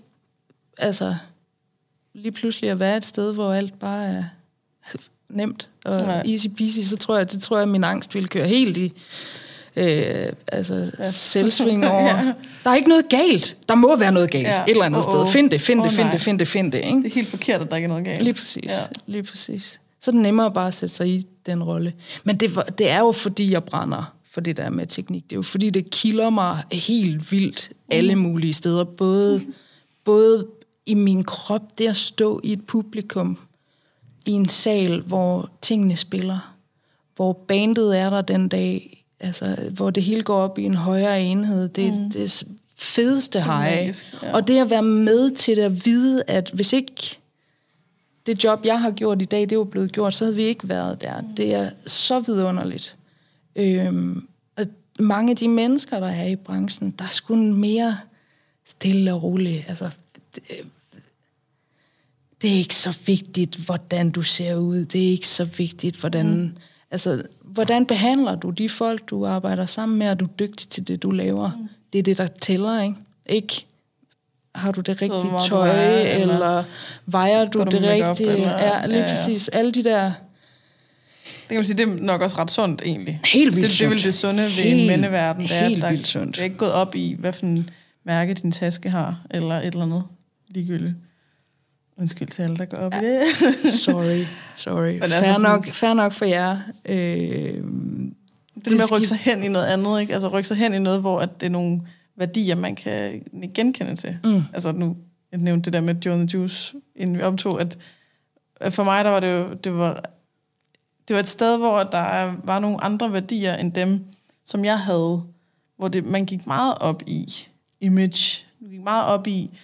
Speaker 2: altså lige pludselig at være et sted, hvor alt bare er nemt og.
Speaker 1: Nej.
Speaker 2: easy peasy, så tror jeg, det tror jeg, at min angst ville køre helt i øh, altså ja. selvsving over.
Speaker 1: Ja.
Speaker 2: Der er ikke noget galt. Der må være noget galt
Speaker 1: Ja.
Speaker 2: ja. et eller andet
Speaker 1: Åh,
Speaker 2: sted. Find det, find det,
Speaker 1: Åh,
Speaker 2: find
Speaker 1: nej.
Speaker 2: det, find det, find det. Ikke?
Speaker 1: det er helt forkert, at der ikke er noget galt.
Speaker 2: Lige præcis.
Speaker 1: Ja.
Speaker 2: Ja. Lige præcis. Så er det nemmere bare at sætte sig i den rolle. Men det, det er jo fordi, jeg brænder for det der med teknik. Det er jo fordi, det kilder mig helt vildt alle mulige steder. Både, både i min krop, det at stå i et publikum, i en sal, hvor tingene spiller, hvor bandet er der den dag, altså, hvor det hele går op i en højere enhed. Det, mm. det fedeste hej.
Speaker 1: magisk, ja.
Speaker 2: Og det at være med til det at vide, at hvis ikke det job, jeg har gjort i dag, det var blevet gjort, så havde vi ikke været der. Det er så vidunderligt. Øhm, og mange af de mennesker, der er i branchen, der er sgu mere stille og roligt. Altså, det, det er ikke så vigtigt, hvordan du ser ud. Det er ikke så vigtigt, hvordan... Mm. Altså, hvordan behandler du de folk, du arbejder sammen med, og du er dygtig til det, du laver? Mm. Det er det, der tæller, ikke? Ikke har du det rigtige
Speaker 1: du
Speaker 2: tøj,
Speaker 1: vejer,
Speaker 2: eller,
Speaker 1: eller
Speaker 2: vejer du
Speaker 1: du
Speaker 2: det rigtige?
Speaker 1: eller-
Speaker 2: Ja, lige
Speaker 1: ja, ja.
Speaker 2: præcis. Alle de der...
Speaker 1: Det kan man sige, det er nok også ret sundt egentlig.
Speaker 2: Helt vildt
Speaker 1: det, det er vel det sunde ved
Speaker 2: Helt-
Speaker 1: en mændeverden. Det er,
Speaker 2: helt
Speaker 1: der,
Speaker 2: vildt sundt.
Speaker 1: Det er ikke gået op i, hvad for en mærke, din taske har, eller et eller andet ligegyldigt. Undskyld til alle, der går op ja. i det.
Speaker 2: sorry, sorry. Fair,
Speaker 1: sådan-
Speaker 2: nok, fair nok for jer. Øh,
Speaker 1: Det, det med at rykke sig hen i noget andet, ikke? Altså rykke sig hen i noget, hvor at det er nogle værdier, man kan genkende til.
Speaker 2: Mm.
Speaker 1: Altså nu, jeg nævnte det der med Joe the Juice, inden vi optog, at at for mig, der var det jo, det var, det var et sted, hvor der var nogle andre værdier end dem, som jeg havde, hvor det, man gik meget op i image, du gik meget op i,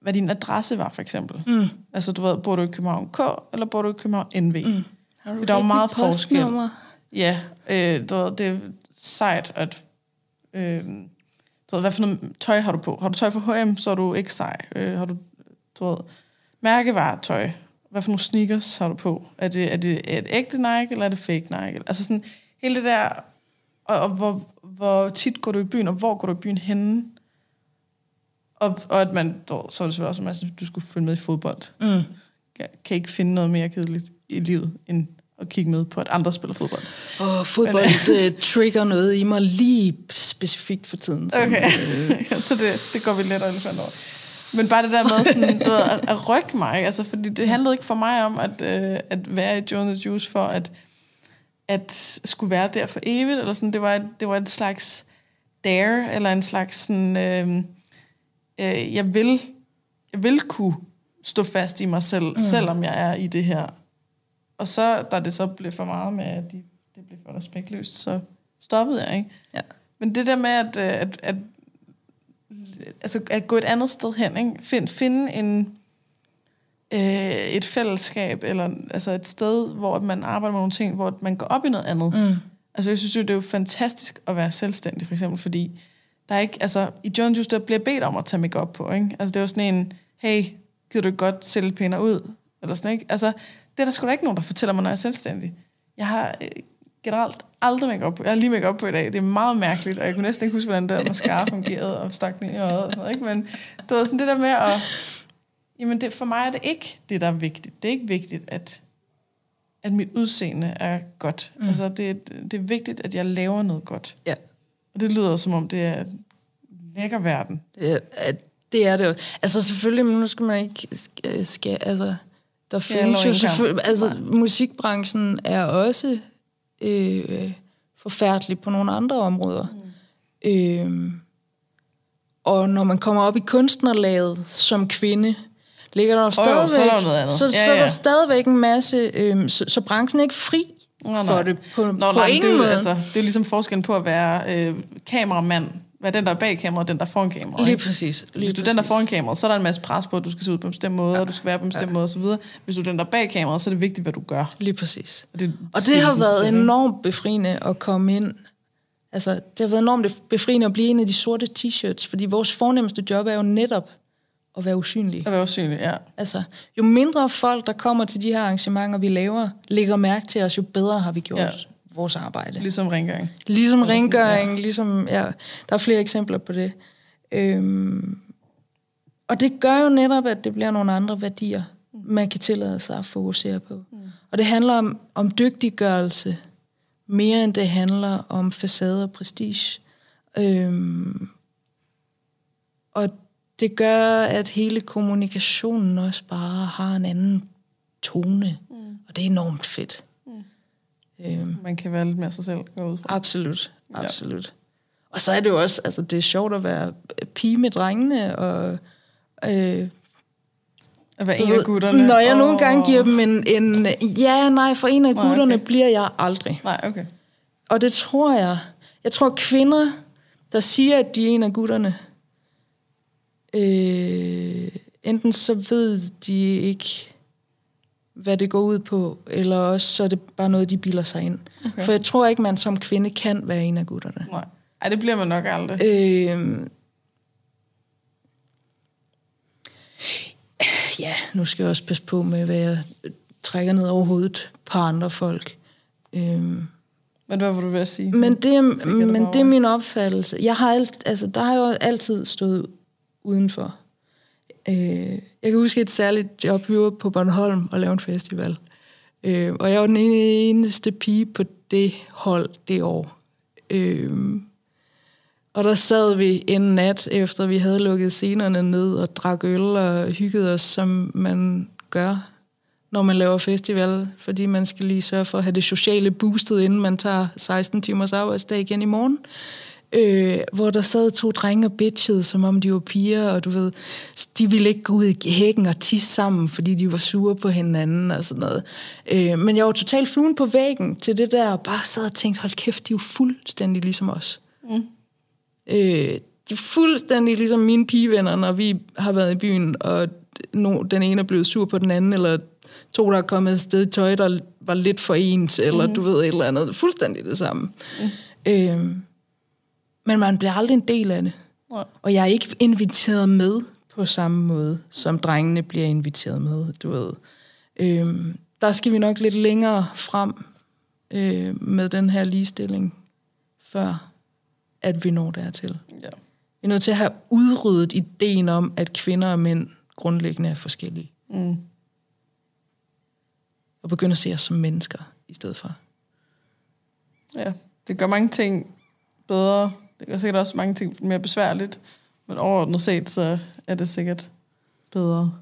Speaker 1: hvad din adresse var, for eksempel.
Speaker 2: Mm.
Speaker 1: Altså, du ved, bor du i København K, eller bor du i København NV?
Speaker 2: Mm. Har du
Speaker 1: Der er jo meget forskel. Ja, øh, du ved, det er sejt, at... Øh, du ved, hvad for noget tøj har du på? Har du tøj fra H&M, så er du ikke sej. Øh, har du, du ved, mærkevaretøj? Hvad for nogle sneakers har du på? Er det, er det et ægte Nike, eller er det fake Nike? Altså sådan, hele det der... Og, og hvor, hvor tit går du i byen, og hvor går du i byen henne? Og, og at man... Så er det selvfølgelig også, at du skulle følge med i fodbold.
Speaker 2: Mm.
Speaker 1: Jeg kan ikke finde noget mere kedeligt i livet, end at kigge med på, at andre spiller fodbold.
Speaker 2: Og fodbold øh, trigger noget i mig lige specifikt for tiden. som,
Speaker 1: Okay,
Speaker 2: øh,
Speaker 1: så det, det går vi lidt elefant over. Men bare det der med sådan, du ved, at, at rykke mig, altså, fordi det handlede ikke for mig om at, øh, at være i the Juice for at, at skulle være der for evigt, eller sådan, det var, et, det var et slags dare, eller en slags sådan, øh, øh, jeg vil, jeg vil kunne stå fast i mig selv, mm. selvom jeg er i det her. Og så, da det så blev for meget med, at de, det blev for respektløst, så stoppede jeg, ikke?
Speaker 2: Ja.
Speaker 1: Men det der med at, øh, at, at, altså at gå et andet sted hen, ikke? Find, finde en, øh, et fællesskab, eller altså et sted, hvor man arbejder med nogle ting, hvor man går op i noget andet.
Speaker 2: mm.
Speaker 1: Altså jeg synes jo, det er jo fantastisk at være selvstændig, for eksempel, fordi der er ikke, altså i John Juice, der bliver bedt om at tage make på, ikke? Altså det var sådan en, hey, gider du godt se lidt pænere ud? Eller sådan, ikke? Altså, det er der sgu da ikke nogen, der fortæller mig, når jeg er selvstændig. Jeg har øh, generelt aldrig make på. Jeg har lige make på i dag. Det er meget mærkeligt, og jeg kunne næsten ikke huske, hvordan der mascara fungerede, og stak den ind i øjet og sådan noget, ikke? Men det var sådan det der med at, jamen det, for mig er det ikke det, der er vigtigt. Det er ikke vigtigt, at at mit udseende er godt. Mm. Altså, det, det er vigtigt, at jeg laver noget godt.
Speaker 2: Ja.
Speaker 1: Det lyder som om, det er lækker verden.
Speaker 2: Det, er- det er det jo. Altså selvfølgelig, men nu skal man ikke... Skal, skal, altså, der findes jo selvfølgelig... Altså, musikbranchen er også øh, forfærdelig på nogle andre områder. Mm. Øh, og når man kommer op i kunstnerlaget som kvinde, ligger der jo
Speaker 1: jo,
Speaker 2: stadigvæk...
Speaker 1: så er der jo.
Speaker 2: Så,
Speaker 1: Ja,
Speaker 2: så er der
Speaker 1: ja.
Speaker 2: stadigvæk en masse... Øh, så, så branchen er ikke fri
Speaker 1: Nå,
Speaker 2: for
Speaker 1: nej.
Speaker 2: det på,
Speaker 1: Nå,
Speaker 2: på
Speaker 1: nej, det,
Speaker 2: ingen
Speaker 1: jo,
Speaker 2: måde.
Speaker 1: altså, det er ligesom forskellen på at være øh, kameramand. Være den, der er bag kameraet, og den, der er foran kameraet.
Speaker 2: Lige
Speaker 1: ikke?
Speaker 2: præcis. Lige
Speaker 1: Hvis du er den, der er foran kameraet, så er der en masse pres på, at du skal se ud på en bestemt måde, ja. og du skal være på en bestemt ja. måde osv. Hvis du er den, der er bag kameraet, så er det vigtigt, hvad du gør.
Speaker 2: Lige præcis.
Speaker 1: Og det,
Speaker 2: Og det har været
Speaker 1: ikke?
Speaker 2: enormt befriende at komme ind. Altså, det har været enormt befriende at blive en af de sorte t-shirts, fordi vores fornemmeste job er jo netop at være usynlig.
Speaker 1: At være usynlig, ja.
Speaker 2: Altså, jo mindre folk, der kommer til de her arrangementer, vi laver, lægger mærke til os, jo bedre har vi gjort
Speaker 1: Ja.
Speaker 2: ja. vores arbejde.
Speaker 1: Ligesom rengøring.
Speaker 2: Ligesom
Speaker 1: sådan,
Speaker 2: rengøring, ligesom, ja, der er flere eksempler på det. Øhm, og det gør jo netop, at det bliver nogle andre værdier, man kan tillade sig at fokusere på. Mm. Og det handler om, om dygtiggørelse, mere end det handler om facade og prestige. Øhm, og det gør, at hele kommunikationen også bare har en anden tone. Mm. Og det er enormt fedt. Mm. Øhm,
Speaker 1: Man kan være lidt mere sig selv, gå ud fra.
Speaker 2: Absolut, absolut. Ja. Og så er det jo også, altså det er sjovt at være pige med drengene, og øh,
Speaker 1: At være en af gutterne.
Speaker 2: når jeg nogle
Speaker 1: Åh.
Speaker 2: gange giver dem en, en, ja, nej, for en af
Speaker 1: Nej,
Speaker 2: gutterne
Speaker 1: okay.
Speaker 2: bliver jeg aldrig.
Speaker 1: Nej, okay.
Speaker 2: Og det tror jeg, jeg tror kvinder, der siger, at de er en af gutterne, øh, enten så ved de ikke, hvad det går ud på, eller også så er det bare noget, de bilder sig ind. Okay. For jeg tror ikke, man som kvinde kan være en af gutterne.
Speaker 1: Nej. Ej, det bliver man nok aldrig.
Speaker 2: Øh, ja, nu skal jeg også passe på med, hvad jeg trækker ned over hovedet på andre folk. Øh,
Speaker 1: Men hvad var du ved at sige?
Speaker 2: men det,
Speaker 1: jeg
Speaker 2: men det er min opfattelse. Jeg har alt, altså, der har jo altid stået udenfor. Øh, jeg kan huske et særligt job, vi var på Bornholm og lavede en festival. Øh, og jeg var den eneste pige på det hold det år. Øh, Og der sad vi en nat, efter vi havde lukket scenerne ned og drak øl og hyggede os, som man gør, når man laver festival, fordi man skal lige sørge for at have det sociale boostet, inden man tager 16 timers arbejdsdag igen i morgen. Øh, hvor der sad to drenge og bitchede, som om de var piger, og du ved, de ville ikke gå ud i hækken og tisse sammen, fordi de var sure på hinanden og sådan noget. Øh, men jeg var totalt fluen på væggen til det der, og bare sad og tænkte, hold kæft, de er jo fuldstændig ligesom os. Mm. Øh, de er fuldstændig ligesom mine pigevenner, når vi har været i byen, og no, den ene er blevet sur på den anden, eller to, der er kommet et sted i tøj, der var lidt for ens, eller mm. du ved, et eller andet. Fuldstændig det samme. Mm. Øh, men man bliver aldrig en del af det. Ja. Og jeg er ikke inviteret med på samme måde, som drengene bliver inviteret med, du ved. Øh, der skal vi nok lidt længere frem øh, med den her ligestilling, før at vi når dertil. Ja. Vi er nødt til at have udryddet ideen om, at kvinder og mænd grundlæggende er forskellige. Mm. Og begynde at se os som mennesker i stedet for.
Speaker 1: Ja, det gør mange ting bedre. Det gør sikkert også mange ting mere besværligt. Men overordnet set, så er det sikkert bedre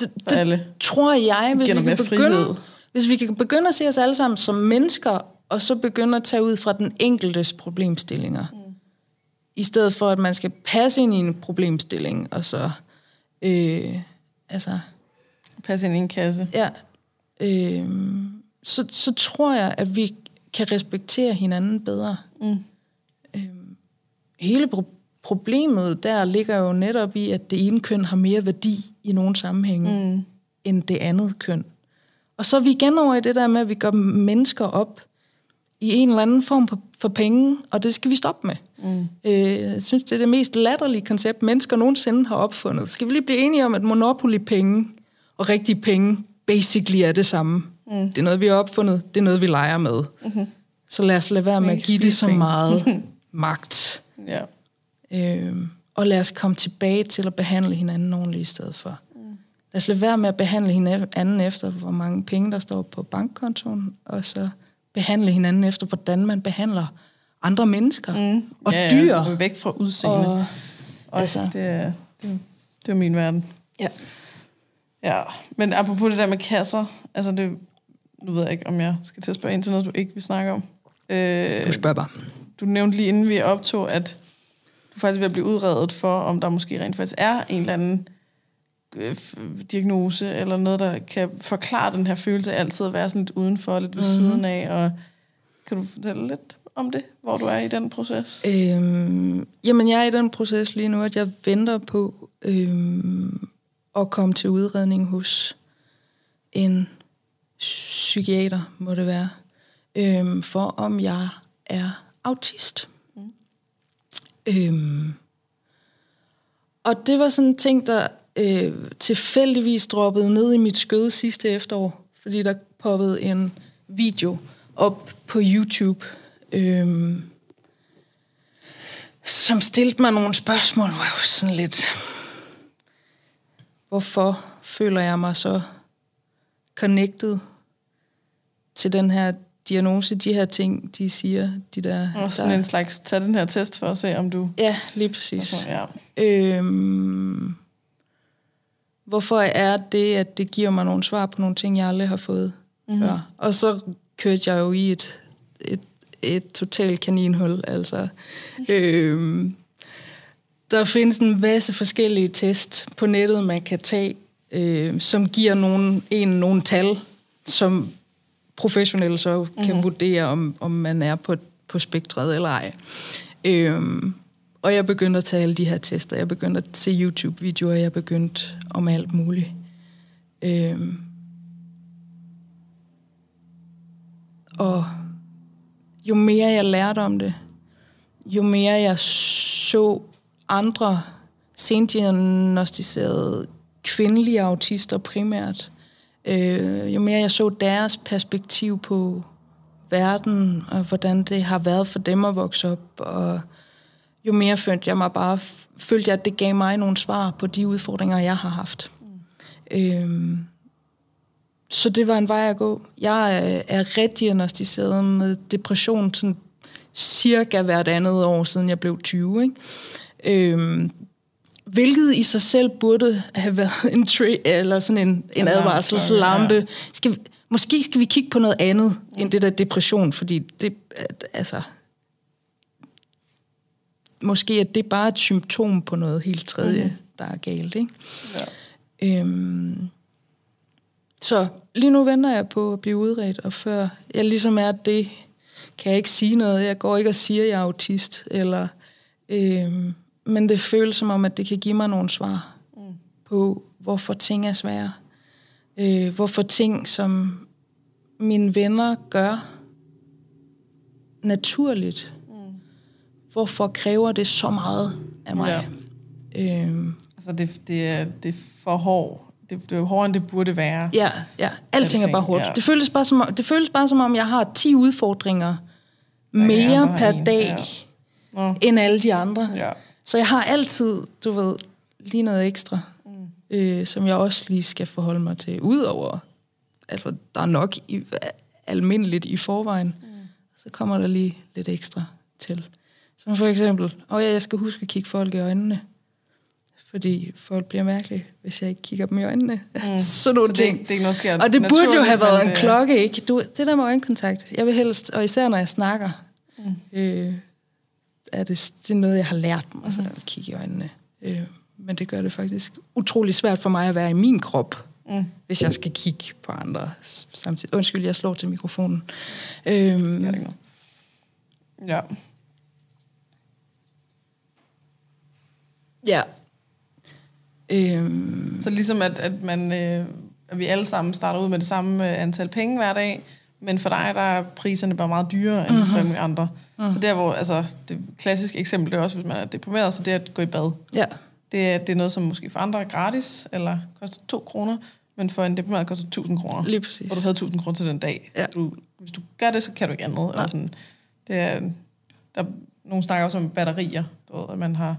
Speaker 2: det, det alle. tror jeg, hvis vi, kan begynde, hvis vi kan begynde at se os alle sammen som mennesker, og så begynde at tage ud fra den enkeltes problemstillinger. Mm. I stedet for, at man skal passe ind i en problemstilling, og så... Øh, altså...
Speaker 1: Passe ind i en kasse.
Speaker 2: Ja. Øh, så, så tror jeg, at vi kan respektere hinanden bedre. Mm. Hele pro- problemet der ligger jo netop i, at det ene køn har mere værdi i nogle sammenhænge, mm. end det andet køn. Og så er vi igen over i det der med, at vi gør mennesker op i en eller anden form for penge, og det skal vi stoppe med. Mm. Øh, jeg synes, det er det mest latterlige koncept, mennesker nogensinde har opfundet. Skal vi lige blive enige om, at monopoly-penge og rigtige penge basically er det samme? Mm. Det er noget, vi har opfundet, det er noget, vi leger med. Mm-hmm. Så lad os lade være med at give det så meget magt. Ja. Øh, og lad os komme tilbage til at behandle hinanden ordentligt i stedet for. Mm. Lad os lade være med at behandle hinanden efter, hvor mange penge, der står på bankkontoen, og så behandle hinanden efter, hvordan man behandler andre mennesker mm. og ja, dyr. Ja,
Speaker 1: væk fra udseende. Og, og altså, det, er, det, det er min verden. Ja. Ja, men apropos det der med kasser, altså det, nu ved jeg ikke, om jeg skal til at spørge ind til noget, du ikke vil snakke om.
Speaker 2: Øh, du spørger bare.
Speaker 1: Du nævnte lige inden vi optog, at du faktisk vil blive udredet for, om der måske rent faktisk er en eller anden øh, diagnose, eller noget, der kan forklare den her følelse af altid at være sådan lidt udenfor, lidt ved mm-hmm. siden af, og kan du fortælle lidt om det, hvor du er i den proces?
Speaker 2: Øhm, jamen, jeg er i den proces lige nu, at jeg venter på øhm, at komme til udredning hos en psykiater, må det være, øhm, for om jeg er autist. Mm. Øhm, og det var sådan en ting, der øh, tilfældigvis droppede ned i mit skød sidste efterår, fordi der poppede en video op på YouTube, øh, som stillede mig nogle spørgsmål, hvor jeg var sådan lidt, hvorfor føler jeg mig så connected til den her diagnose, de her ting, de siger, de der...
Speaker 1: Og sådan
Speaker 2: der,
Speaker 1: en slags, tag den her test for at se, om du...
Speaker 2: Ja, lige præcis. Okay, ja. Øhm, hvorfor er det, at det giver mig nogle svar på nogle ting, jeg aldrig har fået mm-hmm. før. Og så kørte jeg jo i et, et, et totalt kaninhul, altså. øhm, der findes en masse forskellige test på nettet, man kan tage, øh, som giver nogen, en nogle tal, som professionelle så kan mm-hmm. vurdere, om, om man er på, på spektret eller ej. Øhm, og jeg begyndte at tage alle de her tester. Jeg begyndte at se YouTube-videoer. Jeg begyndte om alt muligt. Øhm. Og jo mere jeg lærte om det, jo mere jeg så andre sendiagnostiserede kvindelige autister primært, øh, jo mere jeg så deres perspektiv på verden, og hvordan det har været for dem at vokse op, og jo mere følte jeg mig bare, følte jeg, at det gav mig nogle svar på de udfordringer, jeg har haft. Mm. Øhm, så det var en vej at gå. Jeg er, er rediagnostiseret med depression sådan cirka hvert andet år, siden jeg blev 20. Ikke? Øhm, hvilket i sig selv burde have været en tri- eller sådan en, en advarselslampe. Ja. Skal, måske skal vi kigge på noget andet mm. end det der depression, fordi det, altså, måske er det bare et symptom på noget helt tredje, mm. der er galt. Ikke? Ja. Øhm, så lige nu venter jeg på at blive udredt, og før jeg ligesom er det, kan jeg ikke sige noget. Jeg går ikke og siger, at jeg er autist, eller, øhm, men det føles som om, at det kan give mig nogle svar mm. på, hvorfor ting er svære. Øh, hvorfor ting, som mine venner gør naturligt, mm. hvorfor kræver det så meget af mig?
Speaker 1: Ja. Øhm. Altså, det, det, er, det er for hårdt det, det er hårdere, end det burde være.
Speaker 2: Ja, ja. Alting er bare hårdt. Ja. Det, føles bare som, det føles bare som om, jeg har 10 udfordringer mere per en. dag, ja. end alle de andre. Ja. Så jeg har altid, du ved, lige noget ekstra, mm. øh, som jeg også lige skal forholde mig til. Udover, altså, der er nok i, almindeligt i forvejen. Mm. Så kommer der lige lidt ekstra til. Som for eksempel, åh ja, jeg skal huske at kigge folk i øjnene fordi folk bliver mærkelige, hvis jeg ikke kigger dem i øjnene. Mm. Sådan nogle
Speaker 1: så
Speaker 2: ting.
Speaker 1: Det, det noget,
Speaker 2: og det burde jo have været en det... klokke, ikke? Du, det der med øjenkontakt, jeg vil helst, og især når jeg snakker, mm. øh, er det, det er noget, jeg har lært mig, altså, at kigge i øjnene. Øh, men det gør det faktisk utrolig svært for mig at være i min krop, mm. hvis jeg skal kigge på andre samtidig. Undskyld, jeg slår til mikrofonen. Øh, det er
Speaker 1: Ja.
Speaker 2: Ja,
Speaker 1: Øhm. Så ligesom at, at, man, øh, at vi alle sammen starter ud med det samme øh, antal penge hver dag, men for dig der er priserne bare meget dyrere end mm-hmm. for alle andre. Mm. Så der hvor, altså det klassiske eksempel, det er også, hvis man er deprimeret, så det er at gå i bad.
Speaker 2: Ja.
Speaker 1: Det, er, det er noget, som måske for andre er gratis, eller koster 2 kroner, men for en deprimeret koster 1000 kroner.
Speaker 2: Lige præcis.
Speaker 1: Hvor du havde 1000 kroner til den dag. Ja. Du, hvis du gør det, så kan du ikke andet. Eller sådan. Det er, der, nogle snakker også om batterier, du ved, at man har...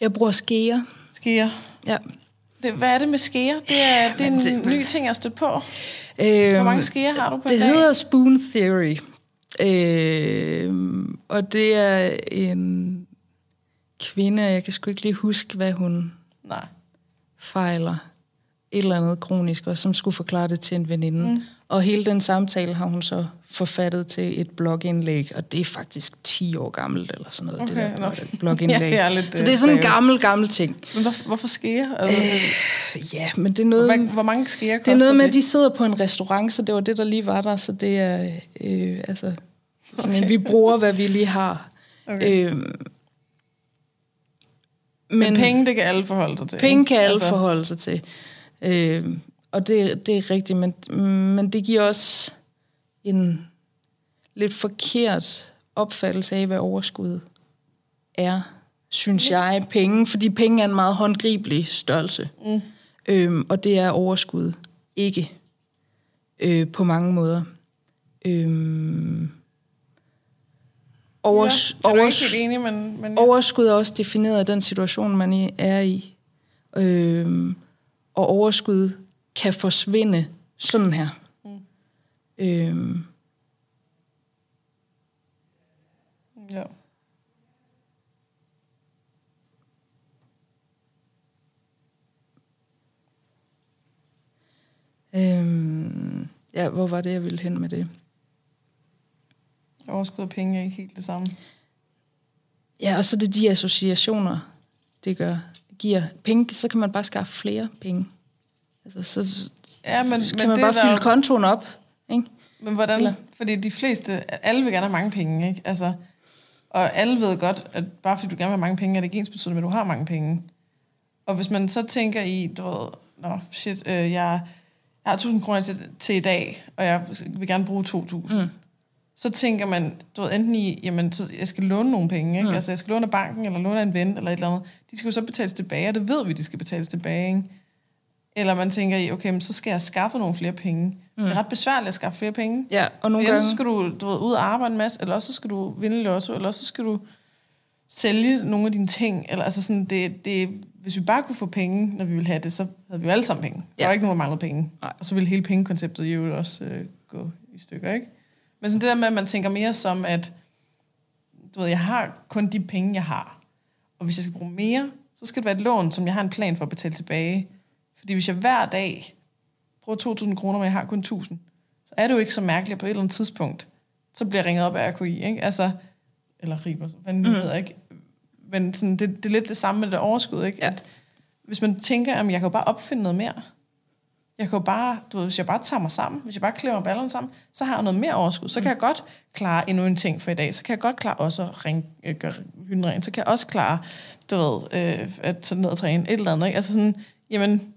Speaker 2: Jeg bruger skeer.
Speaker 1: Skeer?
Speaker 2: Ja.
Speaker 1: Det, hvad er det med skeer? Det er, det er en det, ny ting, jeg har stødt på. Øhm, Hvor mange skeer har du på
Speaker 2: Det dag? hedder Spoon Theory. Øhm, og det er en kvinde, jeg kan sgu ikke lige huske, hvad hun
Speaker 1: Nej.
Speaker 2: fejler. Et eller andet kronisk, og som skulle forklare det til en veninde. Mm. Og hele den samtale har hun så forfattet til et blogindlæg, og det er faktisk 10 år gammelt, eller sådan noget, okay, det der no. blogindlæg. ja, lidt, så det er sådan en gammel, gammel ting.
Speaker 1: Men hvor, hvorfor sker?
Speaker 2: Øh, ja, men det er noget...
Speaker 1: Hvor, hvor mange sker
Speaker 2: Det er noget med, det? at de sidder på en restaurant, så det var det, der lige var der, så det er, øh, altså, sådan okay. en, vi bruger, hvad vi lige har. Okay. Øh,
Speaker 1: men, men penge, det kan alle forholde sig til.
Speaker 2: Penge kan alle altså. forholde sig til. Øh, og det, det er rigtigt, men, men det giver også en lidt forkert opfattelse af, hvad overskud er, synes jeg, penge, fordi penge er en meget håndgribelig størrelse. Mm. Øhm, og det er overskud ikke øh, på mange måder. Øhm,
Speaker 1: overs, ja, overs, enig, men, men
Speaker 2: ja. Overskud er også defineret af den situation, man er i. Øhm, og overskud kan forsvinde sådan her. Øhm,
Speaker 1: Ja.
Speaker 2: Øhm, ja, hvor var det, jeg ville hen med det?
Speaker 1: Overskud af penge er ikke helt det samme.
Speaker 2: Ja, og så det de associationer, det gør, giver penge, så kan man bare skaffe flere penge. Altså, så ja, men, kan men man bare fylde der... kontoen op?
Speaker 1: Men hvordan? Eller? Fordi de fleste, alle vil gerne have mange penge, ikke? Altså, og alle ved godt, at bare fordi du gerne vil have mange penge, er det ikke ens betydende, at du har mange penge. Og hvis man så tænker i, du ved, nå, shit, øh, jeg, jeg har 1000 kroner til, til i dag, og jeg vil gerne bruge 2000. Mm. Så tænker man, du ved, enten i, jamen, så jeg skal låne nogle penge, ikke? Mm. Altså, jeg skal låne af banken, eller låne af en ven, eller et eller andet. De skal jo så betales tilbage, og det ved vi, de skal betales tilbage, ikke? Eller man tænker i, okay, men så skal jeg skaffe nogle flere penge. Mm. Det er mm. ret besværligt at skaffe flere penge.
Speaker 2: Ja, og nogle
Speaker 1: gange... så skal du, du ved, ud og arbejde en masse, eller også så skal du vinde lotto, eller også så skal du sælge nogle af dine ting. Eller, altså sådan, det, det, hvis vi bare kunne få penge, når vi ville have det, så havde vi jo alle sammen penge. Ja. Der var ikke nogen, der manglede penge. Nej. Og så ville hele pengekonceptet jo også øh, gå i stykker, ikke? Men sådan det der med, at man tænker mere som, at du ved, jeg har kun de penge, jeg har. Og hvis jeg skal bruge mere, så skal det være et lån, som jeg har en plan for at betale tilbage. Fordi hvis jeg hver dag bruger 2.000 kroner, men jeg har kun 1.000, så er det jo ikke så mærkeligt, at på et eller andet tidspunkt, så bliver jeg ringet op af RKI, ikke? Altså, eller Riber, hvad mm. ved jeg ikke. Men sådan, det, det er lidt det samme med det overskud, ikke?
Speaker 2: Ja.
Speaker 1: At hvis man tænker, at jeg kan jo bare opfinde noget mere. Jeg kan jo bare, du ved, hvis jeg bare tager mig sammen, hvis jeg bare klæder ballerne sammen, så har jeg noget mere overskud. Så kan jeg godt klare endnu en ting for i dag. Så kan jeg godt klare også at ringe, øh, gøre hylden ren. Så kan jeg også klare, du ved, øh, at tage ned og træne et eller andet. Ikke? Altså sådan, jamen,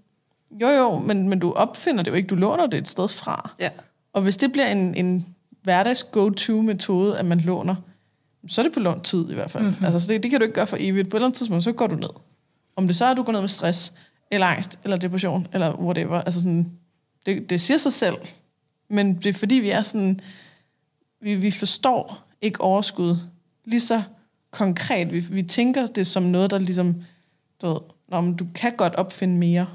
Speaker 1: jo jo, men, men du opfinder det jo ikke. Du låner det et sted fra.
Speaker 2: Ja.
Speaker 1: Og hvis det bliver en, en hverdags go-to-metode, at man låner, så er det på lånt tid i hvert fald. Mm-hmm. Altså, så det, det kan du ikke gøre for evigt. På et eller andet tidspunkt, så går du ned. Om det så er, at du går ned med stress, eller angst, eller depression, eller whatever. Altså sådan, det, det siger sig selv. Men det er fordi, vi er sådan, vi, vi forstår ikke overskud lige så konkret. Vi, vi tænker det som noget, der ligesom, du ved, Nå, men du kan godt opfinde mere,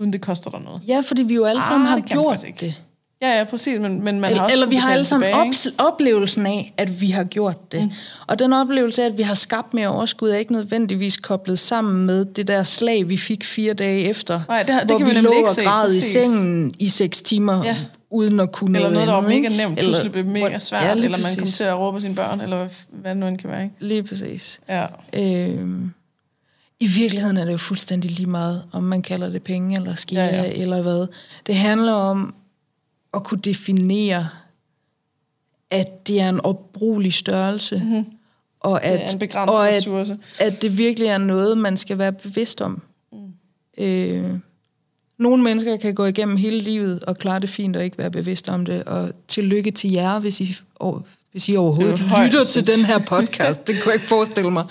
Speaker 1: uden det koster dig noget.
Speaker 2: Ja, fordi vi jo alle sammen
Speaker 1: Ah,
Speaker 2: har
Speaker 1: det
Speaker 2: gjort det.
Speaker 1: Ja, ja, præcis, men, men man
Speaker 2: Eller,
Speaker 1: har også
Speaker 2: eller vi har alle sammen
Speaker 1: tilbage,
Speaker 2: oplevelsen af, at vi har gjort det. Mm. Og den oplevelse af, at vi har skabt mere overskud, er ikke nødvendigvis koblet sammen med det der slag, vi fik fire dage efter.
Speaker 1: Nej, det har- det
Speaker 2: hvor
Speaker 1: kan vi
Speaker 2: vi lå og græd i sengen i seks timer,
Speaker 1: Ja.
Speaker 2: uden at kunne
Speaker 1: Eller noget, der var mega nemt,
Speaker 2: Eller-
Speaker 1: pludselig blev mega svært,
Speaker 2: ja,
Speaker 1: eller man kom til at råbe sine børn, eller hvad, hvad det nu end kan være, ikke?
Speaker 2: Lige præcis.
Speaker 1: Ja.
Speaker 2: Øhm, I virkeligheden er det jo fuldstændig lige meget, om man kalder det penge eller skære
Speaker 1: Ja,
Speaker 2: ja, eller hvad. Det handler om at kunne definere, at det er en opbrugelig størrelse, mm-hmm. og
Speaker 1: Det er
Speaker 2: at,
Speaker 1: en begrænset
Speaker 2: og at,
Speaker 1: ressource.
Speaker 2: at det virkelig er noget, man skal være bevidst om. Mm. Øh, nogle mennesker kan gå igennem hele livet og klare det fint og ikke være bevidst om det, og tillykke til jer, hvis I, hvis I overhovedet
Speaker 1: er
Speaker 2: lytter til den her podcast. Det kunne jeg ikke forestille mig.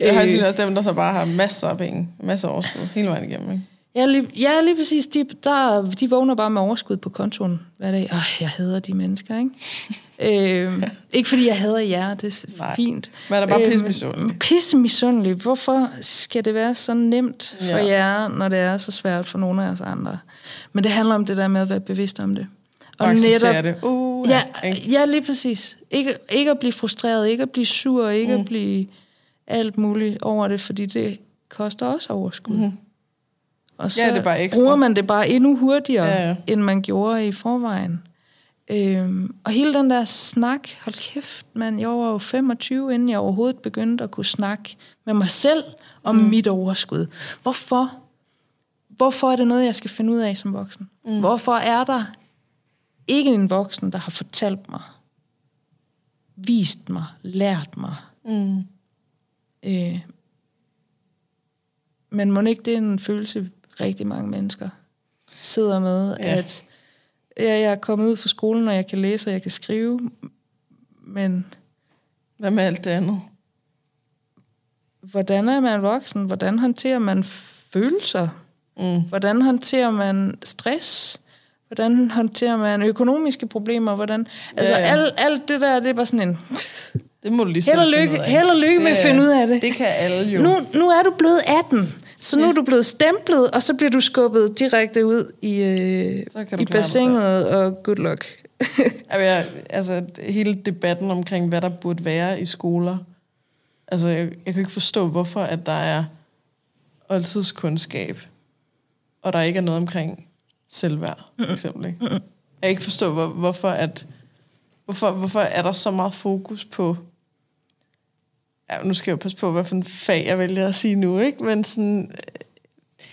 Speaker 1: Jeg har
Speaker 2: Øh,
Speaker 1: synes også dem, der så bare har masser af penge, masser af overskud, hele vejen igennem, ikke?
Speaker 2: Ja, lige, ja, lige præcis. De, der, de vågner bare med overskud på kontoen hver dag. Åh, jeg hader de mennesker, ikke? øh, ikke fordi jeg hader jer, det er
Speaker 1: Nej.
Speaker 2: Fint.
Speaker 1: Man er bare
Speaker 2: Øh,
Speaker 1: pissemisundelig.
Speaker 2: Pissemisundelig. Hvorfor skal det være så nemt for
Speaker 1: Ja.
Speaker 2: jer, når det er så svært for nogle af os andre? Men det handler om det der med at være bevidst om det.
Speaker 1: Og acceptere det. Uh,
Speaker 2: Ja,
Speaker 1: ikke?
Speaker 2: ja, lige præcis. Ikke, ikke at blive frustreret, ikke at blive sur, ikke mm. at blive alt muligt over det, fordi det koster også overskud. Mm. Og så
Speaker 1: Ja, det er bare ekstra.
Speaker 2: bruger man det bare endnu hurtigere,
Speaker 1: Ja,
Speaker 2: ja,
Speaker 1: ja.
Speaker 2: ja. end man gjorde i forvejen. Øhm, og hele den der snak, hold kæft, man, jeg var jo 25, inden jeg overhovedet begyndte at kunne snakke med mig selv om mm. mit overskud. Hvorfor? Hvorfor er det noget, jeg skal finde ud af som voksen? Mm. Hvorfor er der ikke en voksen, der har fortalt mig, vist mig, lært mig?
Speaker 1: Mm.
Speaker 2: Øh, men må ikke det er en følelse, rigtig mange mennesker sidder med,
Speaker 1: Ja.
Speaker 2: at ja, jeg er kommet ud fra skolen, og jeg kan læse, og jeg kan skrive, men
Speaker 1: Hvad med alt det andet?
Speaker 2: hvordan er man voksen? Hvordan håndterer man følelser?
Speaker 1: Mm.
Speaker 2: Hvordan håndterer man stress? Hvordan håndterer man økonomiske problemer? Hvordan, altså
Speaker 1: Ja, ja.
Speaker 2: alt, alt det der, det er bare sådan en...
Speaker 1: Det må du lige
Speaker 2: Held og lykke, held og lykke med at
Speaker 1: Det-
Speaker 2: finde ud af det.
Speaker 1: Det kan alle jo.
Speaker 2: Nu, nu er du blevet 18, så nu er du blevet stemplet, og så bliver du skubbet direkte ud i, øh, i bassinet, og good luck.
Speaker 1: Altså, jeg, altså, hele debatten omkring, hvad der burde være i skoler. Altså, jeg, jeg kan ikke forstå, hvorfor at der er oldtidskundskab, og der ikke er noget omkring selvværd, for eksempel. Ikke? Jeg kan ikke forstå, hvor, hvorfor, at, hvorfor, hvorfor er der så meget fokus på... Ja, nu skal jeg jo passe på, hvad for en fag jeg vælger at sige nu, ikke? Men sådan... Øh,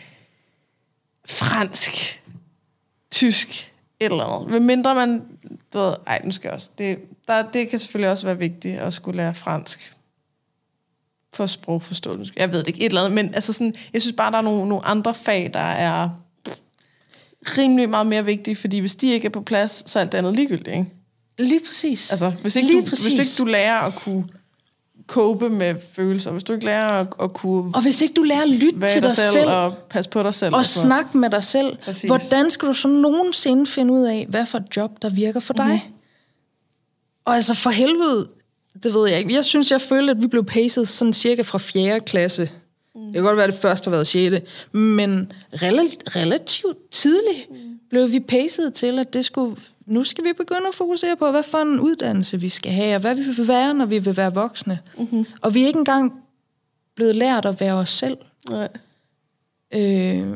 Speaker 1: fransk, tysk, et eller andet. Hvad mindre man... Du ved, ej, nu skal jeg også... Det, der, det kan selvfølgelig også være vigtigt at skulle lære fransk for sprogforståelse. Jeg ved det ikke, et eller andet, men altså sådan, jeg synes bare, der er nogle, nogle andre fag, der er rimelig meget mere vigtige, fordi hvis de ikke er på plads, så er alt andet ligegyldigt, ikke?
Speaker 2: Lige præcis.
Speaker 1: Altså, hvis ikke,
Speaker 2: Lige
Speaker 1: du,
Speaker 2: præcis.
Speaker 1: hvis ikke du lærer at kunne cope med følelser, hvis du ikke lærer at, at kunne
Speaker 2: og hvis ikke du lærer at lytte til
Speaker 1: dig
Speaker 2: dig
Speaker 1: selv,
Speaker 2: selv,
Speaker 1: og passe på dig selv.
Speaker 2: og
Speaker 1: noget.
Speaker 2: snakke med dig selv,
Speaker 1: Præcis.
Speaker 2: hvordan skal du så nogensinde finde ud af, hvad for et job, der virker for dig?
Speaker 1: Mhm.
Speaker 2: Og altså for helvede, det ved jeg ikke. Jeg synes, jeg følte, at vi blev paced sådan cirka fra 4. klasse. Mm. Det kan godt være, at det første har været 6. Men relativt, relativt tidligt mm. blev vi paced til, at det skulle nu skal vi begynde at fokusere på, hvad for en uddannelse vi skal have, og hvad vi vil være, når vi vil være voksne. Mm-hmm. Og vi er ikke engang blevet lært at være os selv.
Speaker 1: Nej.
Speaker 2: Øh,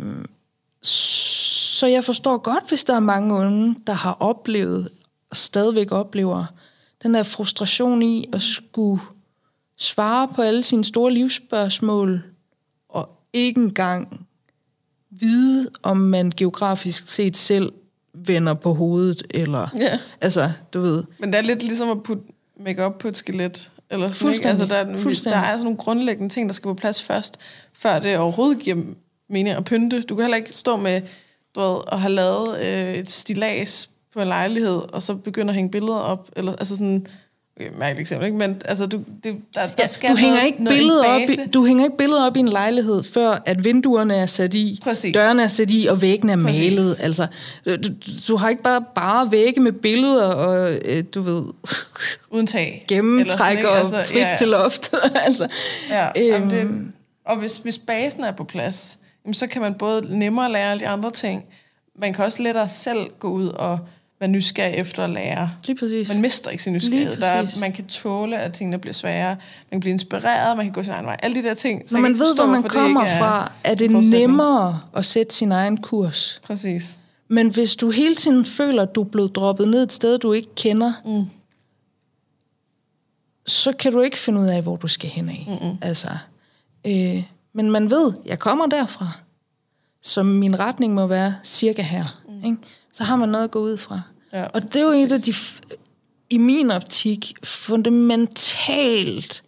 Speaker 2: så jeg forstår godt, hvis der er mange unge, der har oplevet og stadigvæk oplever den der frustration i at skulle svare på alle sine store livsspørgsmål, ikke engang vide, om man geografisk set selv vender på hovedet, eller...
Speaker 1: Ja.
Speaker 2: Altså, du ved...
Speaker 1: Men det er lidt ligesom at putte makeup på et skelet. Eller sådan, ikke? Altså, der, er, der er sådan nogle grundlæggende ting, der skal på plads først, før det overhovedet giver mening at pynte. Du kan heller ikke stå med du ved, at have lavet øh, et stilas på en lejlighed, og så begynde at hænge billeder op. Eller, altså sådan, mærkeligt eksempel, ikke? men altså, du, det, der, der skal
Speaker 2: du hænger
Speaker 1: noget,
Speaker 2: ikke
Speaker 1: noget, en
Speaker 2: billeder op
Speaker 1: base.
Speaker 2: i, du hænger ikke billeder op i en lejlighed før at vinduerne er sat i,
Speaker 1: Præcis.
Speaker 2: dørene er sat i og væggene er
Speaker 1: Præcis.
Speaker 2: malet. Altså, du, du, har ikke bare bare vægge med billeder og øh, du ved
Speaker 1: Uden tag.
Speaker 2: gennemtræk og
Speaker 1: sådan, ikke?
Speaker 2: frit ja, ja. til loftet. altså,
Speaker 1: Ja,
Speaker 2: Øhm.
Speaker 1: jamen det, og hvis, hvis basen er på plads, jamen så kan man både nemmere lære alle de andre ting, man kan også lettere selv gå ud og være nysgerrig efter at lære.
Speaker 2: lige præcis.
Speaker 1: Man mister ikke sin nysgerrighed. Der er, man kan tåle, at tingene bliver sværere. Man kan blive inspireret, man kan gå sin egen vej. Alle de der ting. Så
Speaker 2: Når man ved, hvor man kommer fra, er det nemmere at sætte sin egen kurs.
Speaker 1: Præcis.
Speaker 2: Men hvis du hele tiden føler, at du er blevet droppet ned et sted, du ikke kender,
Speaker 1: Mm.
Speaker 2: så kan du ikke finde ud af, hvor du skal hen af.
Speaker 1: Mm-mm.
Speaker 2: Altså, øh, men man ved, jeg kommer derfra, så min retning må være cirka her. Mm. Ikke? Så har man noget at gå ud fra.
Speaker 1: Ja,
Speaker 2: Og det er jo et af de, i min optik, fundamentalt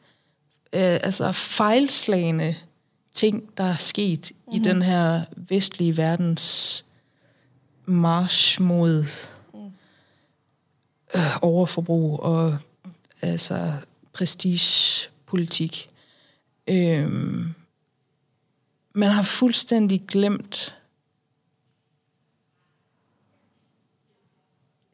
Speaker 2: øh, altså fejlslagende ting, der er sket mm-hmm. i den her vestlige verdens march mod øh, overforbrug og altså prestigepolitik. Øhm, man har fuldstændig glemt,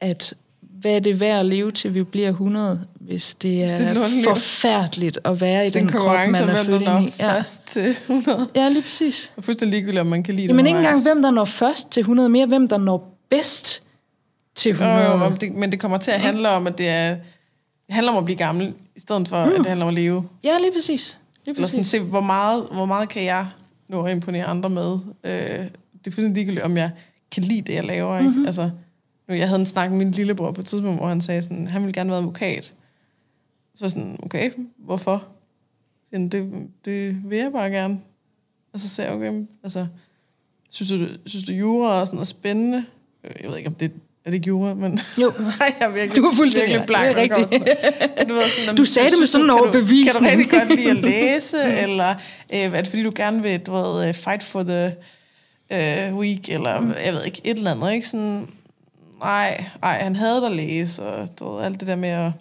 Speaker 2: at hvad er det værd at leve til, vi bliver 100, hvis det er,
Speaker 1: det er
Speaker 2: forfærdeligt at være i den
Speaker 1: en
Speaker 2: krop, man er født ind i. Ja.
Speaker 1: først til 100.
Speaker 2: ja, lige præcis.
Speaker 1: Og fuldstændig ligegyldigt, om man kan lide det
Speaker 2: Jamen ikke engang, hvem der når først til 100, mere hvem der når bedst til
Speaker 1: Jo,
Speaker 2: 100.
Speaker 1: jo, om det, men det kommer til at handle om, at det er det handler om at blive gammel, i stedet for, mm. at det handler om at leve.
Speaker 2: Ja, lige præcis. Lige
Speaker 1: Eller sådan
Speaker 2: præcis.
Speaker 1: se, hvor meget, hvor meget kan jeg nå at imponere andre med. Øh, det er fuldstændig ligegyldigt, om jeg kan lide det, jeg laver. Ikke? Mm-hmm. Altså, jeg havde en snak med min lillebror på et tidspunkt, hvor han sagde sådan, han ville gerne være advokat. Så var jeg sådan, okay, hvorfor? Sådan, det, det vil jeg bare gerne. Og så sagde jeg, okay, altså, synes du, synes du jura og sådan noget spændende? Øh, Jeg ved ikke, om det er det ikke jura, men
Speaker 2: Jo,
Speaker 1: Nej, jeg er virkelig,
Speaker 2: Du er fuldstændig
Speaker 1: virkelig blank.
Speaker 2: Det er
Speaker 1: til- du, ved, sådan,
Speaker 2: Du sagde det med sådan en
Speaker 1: kan du-
Speaker 2: overbevisning.
Speaker 1: Kan du rigtig godt lide at læse, eller øh, er det fordi, du gerne vil du ved, øh, fight for the øh, week, eller mm. jeg ved ikke, et eller andet, ikke? Sådan, nej, ej, han havde at læse, og du ved, alt det der med at,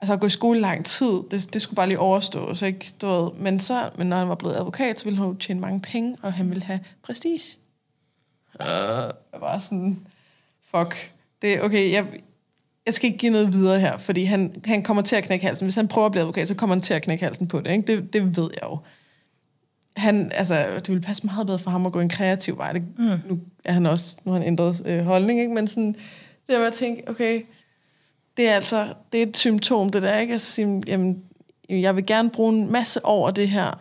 Speaker 1: altså at gå i skole lang tid, det, det skulle bare lige overstås, ikke? Du ved, men, så, men når han var blevet advokat, så ville han jo tjene mange penge, og han ville have prestige. Uh. Jeg var sådan, fuck, det er okay, jeg, jeg skal ikke give noget videre her, fordi han, han kommer til at knække halsen. Hvis han prøver at blive advokat, så kommer han til at knække halsen på det. Ikke? Det, det ved jeg jo. Han, altså, det ville passe meget bedre for ham at gå en kreativ vej. Det, mm. Nu er han også, nu har han ændret øh, holdning, ikke? men sådan, det der med at tænke, okay, det er altså, det er et symptom, det der, ikke? At sige, jamen, jeg vil gerne bruge en masse over det her,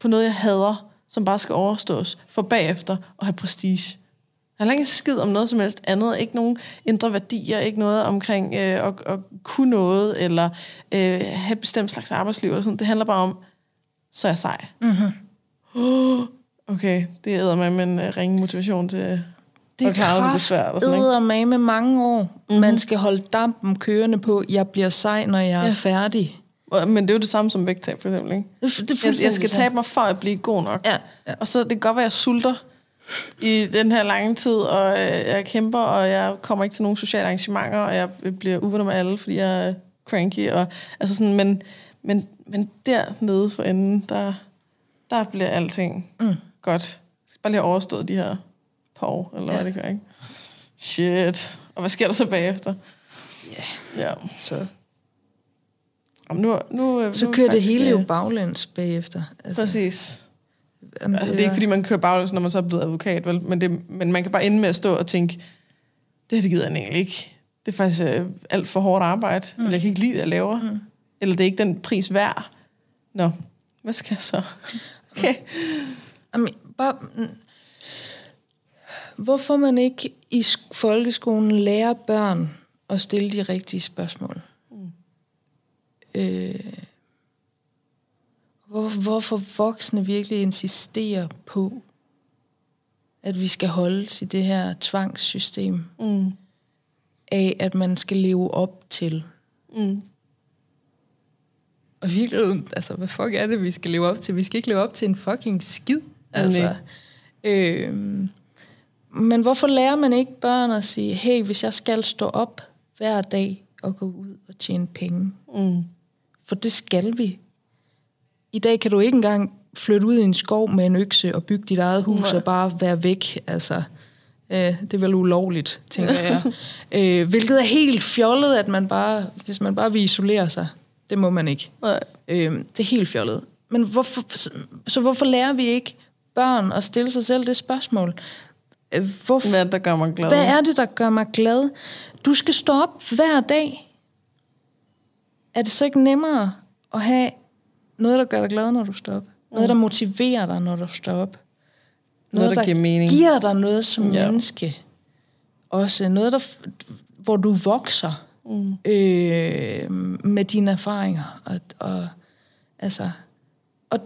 Speaker 1: på noget, jeg hader, som bare skal overstås, for bagefter at have prestige. Han har ikke skid om noget som helst andet. Ikke nogen indre værdier, ikke noget omkring øh, at, at kunne noget, eller øh, have et bestemt slags arbejdsliv. Eller sådan. Det handler bare om, så er jeg sej.
Speaker 2: Mm-hmm.
Speaker 1: Okay, det æder mig med en øh, ringe motivation til
Speaker 2: Det er
Speaker 1: besvært. Og sådan, ikke?
Speaker 2: kraft med med mange år. Mm-hmm. Man skal holde dampen kørende på, jeg bliver sej, når jeg ja. Er færdig.
Speaker 1: Men det er jo det samme som vægttab, for eksempel. Ikke?
Speaker 2: Det, det
Speaker 1: Jeg, jeg skal tabe mig for at blive god nok.
Speaker 2: Ja, ja.
Speaker 1: Og så det kan godt være, at jeg sulter i den her lange tid, og øh, jeg kæmper, og jeg kommer ikke til nogen sociale arrangementer, og jeg bliver uvenner med alle, fordi jeg er cranky. Og, altså sådan, men, men, men dernede for enden, der, der bliver alting
Speaker 2: Mm.
Speaker 1: godt. Jeg skal bare lige have overstået de her par år, eller
Speaker 2: Ja.
Speaker 1: hvad det gør, ikke? Shit. Og hvad sker der så bagefter?
Speaker 2: Ja.
Speaker 1: Ja.
Speaker 2: Så,
Speaker 1: Jamen, nu, nu, øh,
Speaker 2: så
Speaker 1: nu er
Speaker 2: kører det hele jo baglæns bagefter. Altså,
Speaker 1: Præcis.
Speaker 2: jamen,
Speaker 1: Altså, det er ikke, fordi man kører baglæns, når man så er blevet advokat, vel? Men, det, men man kan bare ende med at stå og tænke, det her det gider han egentlig ikke. det er faktisk øh, alt for hårdt arbejde, mm. eller jeg kan ikke lide det, jeg laver, mm. eller det er ikke den pris værd. Nå, hvad skal jeg så? Okay.
Speaker 2: Jamen, bare, hvorfor man ikke i sk- folkeskolen lærer børn at stille de rigtige spørgsmål? Mm. Øh, hvor, hvorfor voksne virkelig insisterer på, at vi skal holdes i det her tvangssystem
Speaker 1: Mm.
Speaker 2: af, at man skal leve op til.
Speaker 1: Mm.
Speaker 2: Og virkelig, altså, hvad fuck er det, vi skal leve op til? Vi skal ikke leve op til en fucking skid. Altså.
Speaker 1: Nej.
Speaker 2: Øhm, men hvorfor lærer man ikke børn at sige, hey, hvis jeg skal stå op hver dag og gå ud og tjene penge?
Speaker 1: Mm.
Speaker 2: For det skal vi. I dag kan du ikke engang flytte ud i en skov med en økse og bygge dit eget hus
Speaker 1: Nej.
Speaker 2: og bare være væk. Altså, øh, det er vel ulovligt, tænker jeg. øh, hvilket er helt fjollet, at man bare, hvis man bare vil isolere sig. Det må man ikke.
Speaker 1: Nej.
Speaker 2: Øh, det er helt fjollet. Men hvorfor, så, hvorfor lærer vi ikke børn at stille sig selv det spørgsmål? Øh, Hvorfor,
Speaker 1: Hvad er det, der gør mig glad?
Speaker 2: hvad er det, der gør mig glad? Du skal stå op hver dag. Er det så ikke nemmere at have noget, der gør dig glad, når du står op? Noget, der motiverer dig, når du står op?
Speaker 1: Noget, der giver mening.
Speaker 2: giver dig noget som
Speaker 1: Ja.
Speaker 2: menneske. Også noget, der, hvor du vokser
Speaker 1: Mm.
Speaker 2: øh, med dine erfaringer. Og, og, altså, og,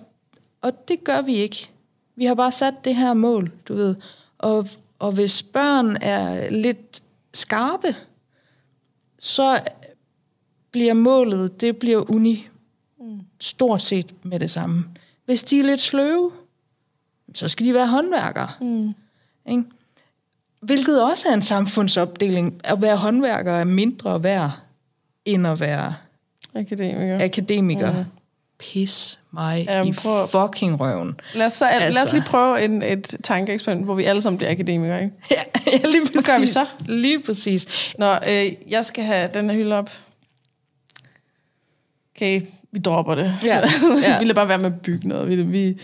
Speaker 2: og det gør vi ikke. Vi har bare sat det her mål, du ved. Og, og hvis børn er lidt skarpe, så bliver målet, det bliver uni. Stort set med det samme. Hvis de er lidt sløve, så skal de være håndværkere.
Speaker 1: Mm.
Speaker 2: Ikke? Hvilket også er en samfundsopdeling. At være håndværker er mindre værd, end at være
Speaker 1: Akademiker.
Speaker 2: akademiker. Mm. Pis mig
Speaker 1: Jamen,
Speaker 2: i
Speaker 1: prøv-
Speaker 2: fucking røven.
Speaker 1: Lad os, så, altså. lad os
Speaker 2: Altså.
Speaker 1: lige prøve en, et tankeeksperiment, hvor vi alle sammen bliver akademikere, ikke?
Speaker 2: Ja, ja, lige præcis.
Speaker 1: Hvad gør vi så?
Speaker 2: Lige præcis.
Speaker 1: Nå, øh, jeg skal have den her hylde op. Okay, vi dropper det.
Speaker 2: Ja, ja.
Speaker 1: vi lader bare være med at bygge noget. Vi, vi,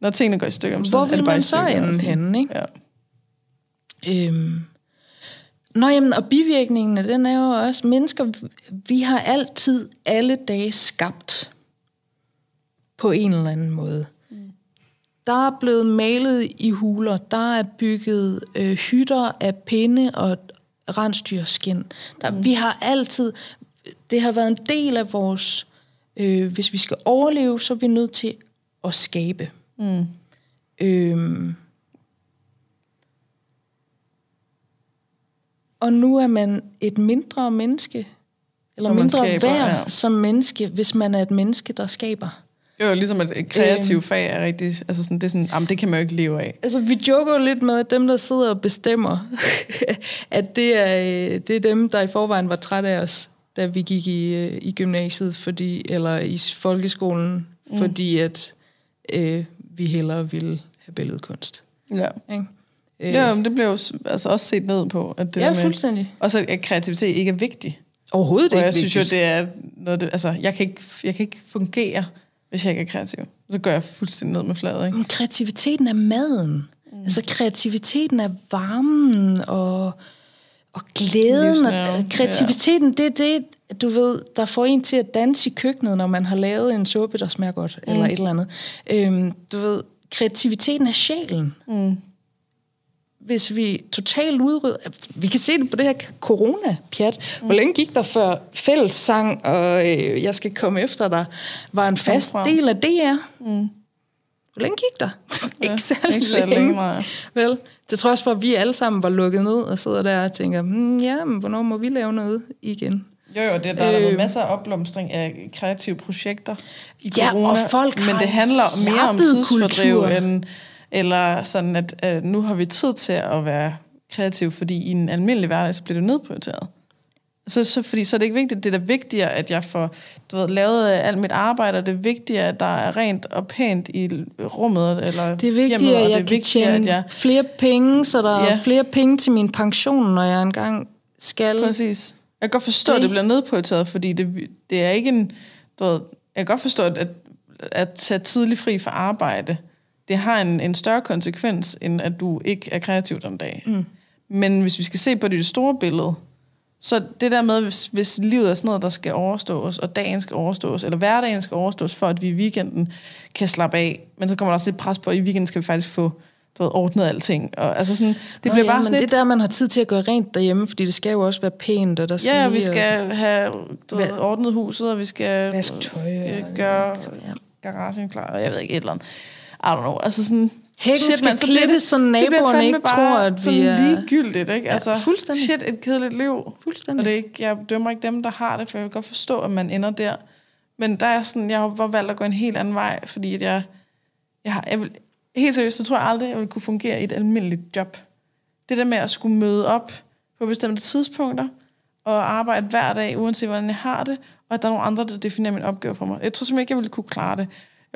Speaker 1: når tingene går i stykker, så
Speaker 2: Hvor
Speaker 1: er det bare
Speaker 2: man så ende henne, ikke?
Speaker 1: Ja.
Speaker 2: Øhm. Nå jamen, og bivirkningen af den er jo også, mennesker, vi har altid alle dage skabt på en eller anden måde. Mm. Der er blevet malet i huler, der er bygget øh, hytter af pinde og rensdyrskin. Der, mm. Vi har altid, det har været en del af vores, øh, hvis vi skal overleve, så er vi nødt til at skabe.
Speaker 1: Mm.
Speaker 2: Øhm. Og nu er man et mindre menneske, eller mindre
Speaker 1: skaber,
Speaker 2: værd
Speaker 1: ja.
Speaker 2: som menneske, hvis man er et menneske, der skaber.
Speaker 1: Jo, ligesom at et kreativt
Speaker 2: Øhm.
Speaker 1: fag er rigtig... Altså sådan, det er sådan, jamen, det kan man jo ikke leve af.
Speaker 2: Altså, vi joker jo lidt med, at dem, der sidder og bestemmer, at det er, øh, det er dem, der i forvejen var trætte af os, da vi gik i, øh, i gymnasiet, fordi, eller i folkeskolen, mm. fordi at øh, vi hellere ville have billedkunst.
Speaker 1: Ja.
Speaker 2: Ikke? Øh,
Speaker 1: Ja, men det bliver jo altså også set ned på. At det
Speaker 2: ja,
Speaker 1: med,
Speaker 2: fuldstændig.
Speaker 1: også at kreativitet ikke er vigtig.
Speaker 2: Overhovedet
Speaker 1: Og
Speaker 2: ikke
Speaker 1: jeg synes jo, det er noget, det, altså, jeg kan, ikke, jeg kan ikke fungere, hvis jeg ikke er kreativ. Så går jeg fuldstændig ned med fladet, ikke?
Speaker 2: Men kreativiteten er maden. Mm. Altså kreativiteten er varmen og, og glæden. Og, kreativiteten, det er det, du ved, der får en til at danse i køkkenet, når man har lavet en suppe, der smager godt, mm. eller et eller andet. Øhm, du ved, kreativiteten er sjælen.
Speaker 1: Mm.
Speaker 2: Hvis vi totalt udrydder... Vi kan se det på det her corona-pjat. Hvor længe gik der før fællessang og øh, jeg skal komme efter dig var en fast del af DR?
Speaker 1: Mm.
Speaker 2: Hvor længe gik der?
Speaker 1: Ja,
Speaker 2: ikke særlig
Speaker 1: ikke særlig
Speaker 2: længe.
Speaker 1: længe.
Speaker 2: Vel, til trods for, at vi alle sammen var lukket ned og sidder der og tænker, hmm, ja, men hvornår må vi lave noget igen?
Speaker 1: Jo, jo, det, der,
Speaker 2: Øh.
Speaker 1: masser af opblomstring af kreative projekter i
Speaker 2: Ja,
Speaker 1: corona,
Speaker 2: og folk
Speaker 1: men
Speaker 2: har
Speaker 1: det handler mere om tidsfordriv,
Speaker 2: kultur.
Speaker 1: end, eller sådan, at øh, nu har vi tid til at være kreativ, fordi i en almindelig hverdag, så bliver det nedprioriteret. Så, så, fordi så er det ikke vigtigt, det er da vigtigere, at jeg får du ved, lavet alt mit arbejde, og det er vigtigere, at der er rent og pænt i rummet, eller
Speaker 2: Det er vigtigt,
Speaker 1: hjemmet,
Speaker 2: at
Speaker 1: det
Speaker 2: jeg
Speaker 1: er
Speaker 2: kan
Speaker 1: vigtigere,
Speaker 2: tjene
Speaker 1: at jeg,
Speaker 2: flere penge, så der
Speaker 1: Ja.
Speaker 2: er flere penge til min pension, når jeg engang skal.
Speaker 1: Præcis. Jeg kan godt forstå, at det bliver nedprioriteret, fordi det, det er ikke en... Du ved, jeg kan godt forstå, at, at, at tage tidlig fri fra arbejde, det har en, en større konsekvens, end at du ikke er kreativ den dag. Mm. Men hvis vi skal se på det det store billede, Så det der med, hvis, hvis livet er sådan noget, der skal overstås, og dagen skal overstås, eller hverdagen skal overstås, for at vi i weekenden kan slappe af, men så kommer der også lidt pres på, at i weekenden skal vi faktisk få du ved, ordnet alting. Og, altså sådan, det
Speaker 2: Nå,
Speaker 1: bliver
Speaker 2: ja,
Speaker 1: bare
Speaker 2: men
Speaker 1: sådan
Speaker 2: det
Speaker 1: lidt,
Speaker 2: er der, man har tid til at gøre rent derhjemme, fordi det skal jo også være pænt, og der skal
Speaker 1: ja,
Speaker 2: lige,
Speaker 1: vi skal have du ved, ordnet huset, og vi skal
Speaker 2: vaske tøj.
Speaker 1: øh,
Speaker 2: og-
Speaker 1: gøre
Speaker 2: Ja.
Speaker 1: garagen klar, og jeg ved ikke, et eller andet. I don't know, altså sådan...
Speaker 2: Hækken skal
Speaker 1: mand, så
Speaker 2: klippes, så
Speaker 1: det
Speaker 2: naboerne ikke
Speaker 1: bare
Speaker 2: tror, at vi er-
Speaker 1: ligegyldigt, ikke? Altså,
Speaker 2: fuldstændig.
Speaker 1: Shit, et kedeligt liv.
Speaker 2: Fuldstændig.
Speaker 1: Og det er ikke, jeg dømmer ikke dem, der har det, for jeg kan godt forstå, at man ender der. Men der er sådan, jeg har valgt at gå en helt anden vej, fordi at jeg, jeg, har, jeg vil, helt seriøst, så tror jeg aldrig, jeg vil kunne fungere i et almindeligt job. Det der med at skulle møde op på bestemte tidspunkter, og arbejde hver dag, uanset hvordan jeg har det, og at der er nogle andre, der definerer min opgave for mig. Jeg tror simpelthen ikke, jeg ville kunne klare det.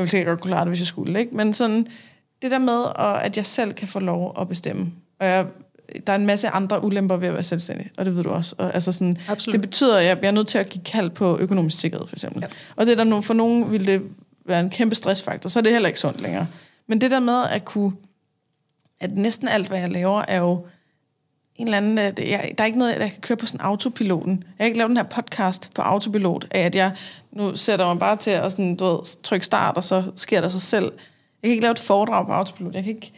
Speaker 1: Jeg ville sikkert godt kunne klare det, hvis jeg skulle, ikke? Men sådan, det der med, og at jeg selv kan få lov at bestemme. Og jeg, der er en masse andre ulemper ved at være selvstændig, og det ved du også. Og, altså sådan,
Speaker 2: Absolut.
Speaker 1: det betyder, at jeg bliver nødt til at give kald på økonomisk sikkerhed, for eksempel. Ja. Og det er der no, for nogen vil det være en kæmpe stressfaktor, så er det heller ikke sundt længere. Men det der med at kunne, at næsten alt, hvad jeg laver, er jo en eller anden, øh, det- jeg, der er ikke noget, jeg kan køre på sådan autopiloten. Jeg kan ikke lave den her podcast på autopilot, af at jeg nu sætter mig bare til at sådan, du ved, trykke start, og så sker der sig selv. Jeg kan ikke lave et foredrag på autopilot. Jeg kan ikke,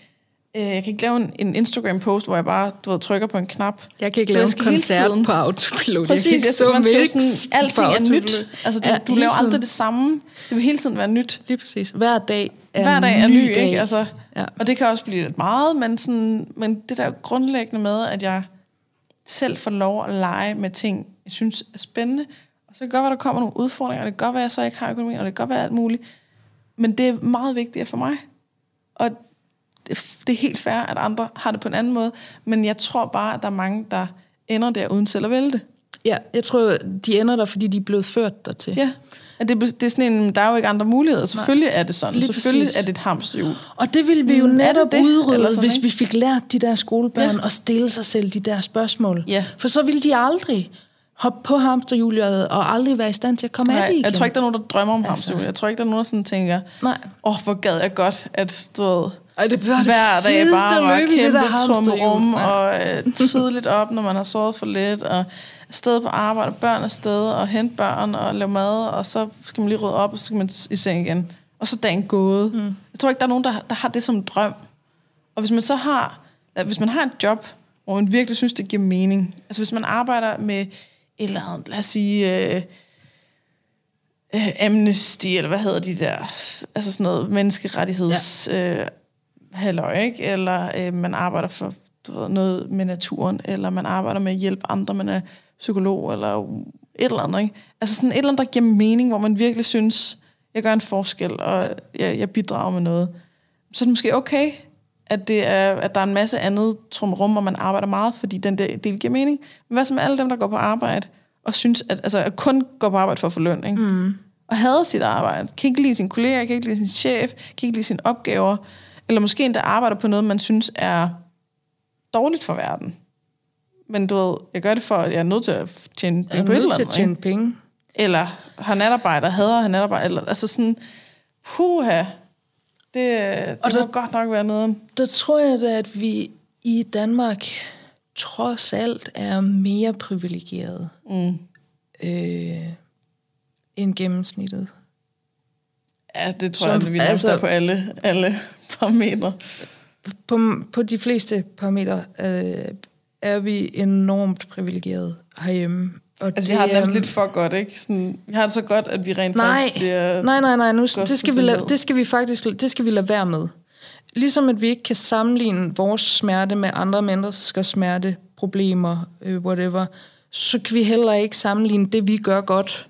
Speaker 1: jeg kan ikke lave en, en Instagram-post, hvor jeg bare du ved, trykker på en knap.
Speaker 2: Jeg kan ikke lave en koncert på autopilot.
Speaker 1: Præcis,
Speaker 2: jeg kan stå
Speaker 1: man skal sådan, alting er nyt. Altså, du,
Speaker 2: Ja,
Speaker 1: du laver aldrig
Speaker 2: tiden.
Speaker 1: det samme. Det vil hele tiden være nyt.
Speaker 2: Lige præcis. Hver dag er
Speaker 1: Hver dag er ny,
Speaker 2: ny dag.
Speaker 1: ikke? Altså,
Speaker 2: Ja.
Speaker 1: Og det kan også blive lidt meget, men, sådan, men det der er grundlæggende med, at jeg selv får lov at lege med ting, jeg synes er spændende. Og så kan det godt være, der kommer nogle udfordringer, og det kan godt være, at jeg så ikke har økonomi, og det kan godt være alt muligt. Men det er meget vigtigt for mig. Og det, det er helt fair, at andre har det på en anden måde. Men jeg tror bare, at der er mange, der ender der uden selv at vælge det.
Speaker 2: Ja, jeg tror, de ender der, fordi de er blevet ført dertil.
Speaker 1: Ja. At det, det er sådan en, der er jo ikke andre muligheder. Selvfølgelig er det sådan.
Speaker 2: Lige
Speaker 1: Selvfølgelig
Speaker 2: præcis.
Speaker 1: er det et hamsterhjul.
Speaker 2: Og det ville vi jo
Speaker 1: Mm,
Speaker 2: netop
Speaker 1: det?
Speaker 2: Udrydde,
Speaker 1: sådan,
Speaker 2: hvis
Speaker 1: ikke?
Speaker 2: vi fik lært de der skolebørn
Speaker 1: Ja.
Speaker 2: at stille sig selv de der spørgsmål.
Speaker 1: Ja.
Speaker 2: For så ville de aldrig hoppe på hamsterhjulet og aldrig være i stand til at komme af det
Speaker 1: Nej,
Speaker 2: igen.
Speaker 1: jeg tror ikke, der er nogen, der drømmer om
Speaker 2: Altså.
Speaker 1: hamsterhjul. Jeg tror ikke, der er nogen, der sådan tænker,
Speaker 2: Nej.
Speaker 1: åh, oh, hvor gad jeg godt, at du ved,
Speaker 2: Ej, det var
Speaker 1: hver dag bare var
Speaker 2: det
Speaker 1: kæmpe
Speaker 2: der hamsterhjul.
Speaker 1: rum,
Speaker 2: Ja.
Speaker 1: og øh, tidligt op, når man har sovet for lidt, og afsted på arbejde, og børn afsted, og hente børn, og lave mad, og så skal man lige rydde op, og så skal man i seng igen. Og så er dagen gået. Mm. Jeg tror ikke, der er nogen, der, der har det som en drøm. Og hvis man så har, hvis man har et job, hvor man virkelig synes, det giver mening, altså hvis man arbejder med et eller andet, lad os sige, øh, øh, Amnesty, eller hvad hedder de der, altså sådan noget menneskerettigheds ja. øh, halløj, ikke? Eller øh, man arbejder for du ved, noget med naturen, eller man arbejder med at hjælpe andre, man er psykolog, eller et eller andet, ikke? Altså sådan et eller andet, der giver mening, hvor man virkelig synes, jeg gør en forskel, og jeg, jeg bidrager med noget. Så er det måske okay, at, det er, at der er en masse andet trumrum, hvor man arbejder meget, fordi den der del giver mening. Men hvad så med alle dem, der går på arbejde, og synes, at, altså, at kun går på arbejde for at få løn, ikke? Mm. og hader sit arbejde, kan ikke lide sin kollega, kan ikke lide sin chef, kan ikke lide sine opgaver, eller måske endda arbejder på noget, man synes er dårligt for verden. Men du ved, jeg gør det for, at jeg er nødt til at tjene
Speaker 2: Jeg er
Speaker 1: penge på et eller
Speaker 2: nødt til
Speaker 1: andet.
Speaker 2: at tjene penge.
Speaker 1: Eller har natarbejder, hader han natarbejder, eller, altså sådan, puha, det, det
Speaker 2: Og
Speaker 1: må
Speaker 2: der-
Speaker 1: godt nok være noget.
Speaker 2: Der tror jeg da, at vi i Danmark trods alt er mere privilegeret
Speaker 1: Mm.
Speaker 2: øh, end gennemsnittet.
Speaker 1: Ja, det tror
Speaker 2: Som-
Speaker 1: jeg, at vi
Speaker 2: altså-
Speaker 1: er på alle, alle parametre.
Speaker 2: På, på de fleste parametre øh, er vi enormt privilegeret herhjemme. Og
Speaker 1: Altså, vi har det lidt for godt, ikke? Sådan, vi har det så godt, at vi rent
Speaker 2: Nej,
Speaker 1: faktisk bliver...
Speaker 2: nej, nej, nej. Nu, det, skal vi lade, det skal vi faktisk det skal vi lade være med. Ligesom at vi ikke kan sammenligne vores smerte med andre menneskers smerte, problemer, øh, whatever, så kan vi heller ikke sammenligne det, vi gør godt,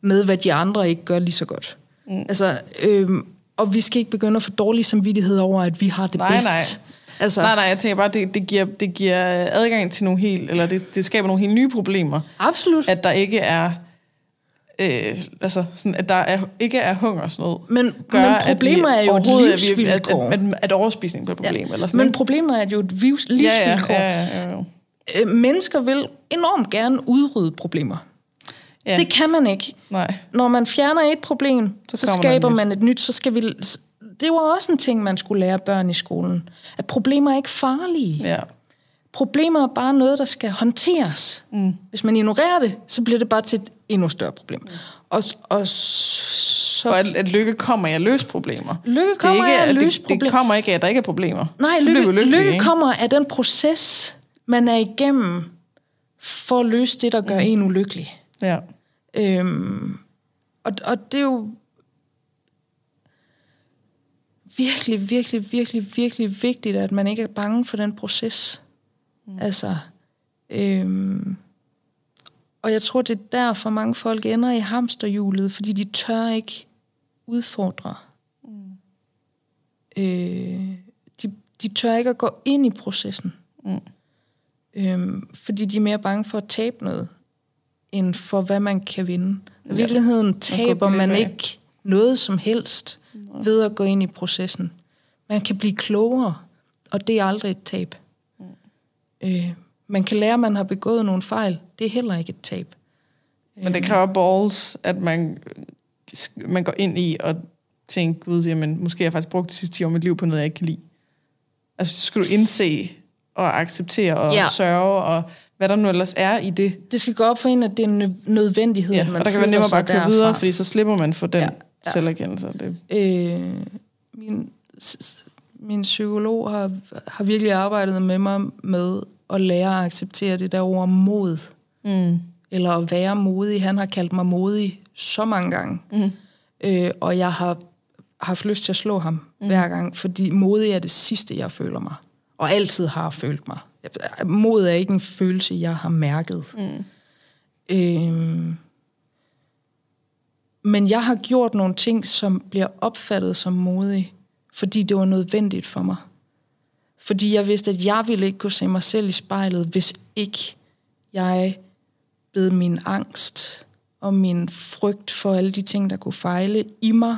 Speaker 2: med hvad de andre ikke gør lige så godt. Mm. Altså, øh, og vi skal ikke begynde at få dårlig samvittighed over, at vi har det
Speaker 1: Nej,
Speaker 2: bedst.
Speaker 1: nej.
Speaker 2: Altså,
Speaker 1: Nej, nej, jeg tænker bare, det, det, giver, det giver adgang til nogle helt... Eller det, det skaber nogle helt nye problemer.
Speaker 2: absolut.
Speaker 1: At der ikke er... Øh, altså, sådan, at der er, ikke er hungersnød.
Speaker 2: Men,
Speaker 1: gør,
Speaker 2: men problemer
Speaker 1: at vi
Speaker 2: er jo et livsvilkår.
Speaker 1: At, at, at, at overspisning bliver et problem. Eller sådan,
Speaker 2: Men problemer er jo et livs-
Speaker 1: ja,
Speaker 2: livsvilkår.
Speaker 1: ja, ja, ja, ja.
Speaker 2: Øh, mennesker vil enormt gerne udrydde problemer.
Speaker 1: ja.
Speaker 2: Ja. Det kan man ikke.
Speaker 1: Nej.
Speaker 2: Når man fjerner et problem, så, så skaber man et nyt. Så skal vi, det var også en ting, man skulle lære børn i skolen. At problemer er ikke farlige.
Speaker 1: Ja.
Speaker 2: problemer er bare noget, der skal håndteres. Mm. Hvis man ignorerer det, så bliver det bare til et endnu større problem. Mm. Og, og så...
Speaker 1: Og at, at lykke kommer af at løse problemer.
Speaker 2: Lykke
Speaker 1: Det er
Speaker 2: kommer
Speaker 1: ikke,
Speaker 2: af at løse
Speaker 1: det, det
Speaker 2: problemer.
Speaker 1: kommer ikke af, at der ikke er problemer.
Speaker 2: Nej,
Speaker 1: så
Speaker 2: lykke,
Speaker 1: lykkelige,
Speaker 2: lykke
Speaker 1: ikke?
Speaker 2: kommer af den proces, man er igennem for at løse det, der gør mm. en ulykkelig.
Speaker 1: Ja.
Speaker 2: Øhm, og, og det er jo virkelig, virkelig, virkelig, virkelig vigtigt, at man ikke er bange for den proces. Mm. Altså, øhm, og jeg tror, det er derfor mange folk ender i hamsterhjulet, fordi de tør ikke udfordre. Mm. Øh, de, de tør ikke at gå ind i processen.
Speaker 1: Mm.
Speaker 2: Øhm, fordi de er mere bange for at tabe noget, end for hvad man kan vinde. I virkeligheden taber man ikke noget som helst ved at gå ind i processen. Man kan blive klogere, og det er aldrig et tab. Øh, man kan lære, at man har begået nogle fejl. Det er heller ikke et tab.
Speaker 1: Men det kræver balls, at man, man går ind i og tænker, gud, jamen, måske har jeg faktisk brugt de sidste 10 år af mit liv på noget, jeg ikke kan lide. Altså, så skal du indse og acceptere og
Speaker 2: Ja.
Speaker 1: sørge, og hvad der nu ellers er i det.
Speaker 2: Det skal gå op for en, at det er en nø- nødvendighed,
Speaker 1: Ja,
Speaker 2: man
Speaker 1: og der kan være nemmere bare at køre
Speaker 2: derfra.
Speaker 1: videre, fordi så slipper man for den
Speaker 2: Ja,
Speaker 1: ja. selverkendelse. Det,
Speaker 2: Øh, min, min psykolog har, har virkelig arbejdet med mig med at lære at acceptere det der ord mod,
Speaker 1: mm.
Speaker 2: eller at være modig. Han har kaldt mig modig så mange gange,
Speaker 1: Mm.
Speaker 2: øh, og jeg har haft lyst til at slå ham mm. hver gang, fordi modig er det sidste, jeg føler mig, og altid har følt mig. Mod er ikke en følelse, jeg har mærket.
Speaker 1: Mm.
Speaker 2: Øh, men jeg har gjort nogle ting, som bliver opfattet som modig, fordi det var nødvendigt for mig. Fordi jeg vidste, at jeg ville ikke kunne se mig selv i spejlet, hvis ikke jeg bed min angst og min frygt for alle de ting, der kunne fejle i mig,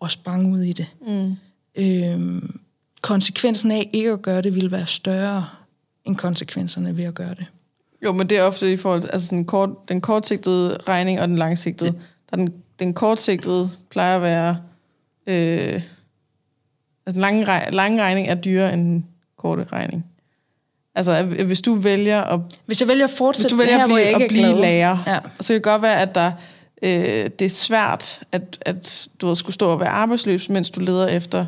Speaker 2: og sprang ud i det.
Speaker 1: Mm.
Speaker 2: Øhm, konsekvensen af ikke at gøre det ville være større end konsekvenserne ved at gøre det.
Speaker 1: Jo, men det er ofte i forhold til altså sådan kort, den kortsigtede regning og den langsigtede. Der er den, den kortsigtede plejer at være... Øh, altså den lange, rej- lange regning er dyrere end den korte regning. Altså, at hvis du vælger at
Speaker 2: Hvis jeg vælger at
Speaker 1: Hvis
Speaker 2: fortsætte
Speaker 1: du vælger
Speaker 2: det her,
Speaker 1: at
Speaker 2: hvor
Speaker 1: blive,
Speaker 2: jeg ikke
Speaker 1: at blive
Speaker 2: glad,
Speaker 1: lærer,
Speaker 2: Ja.
Speaker 1: så kan det godt være, at der, øh, det er svært, at, at du ved, skulle stå og være arbejdsløs, mens du leder efter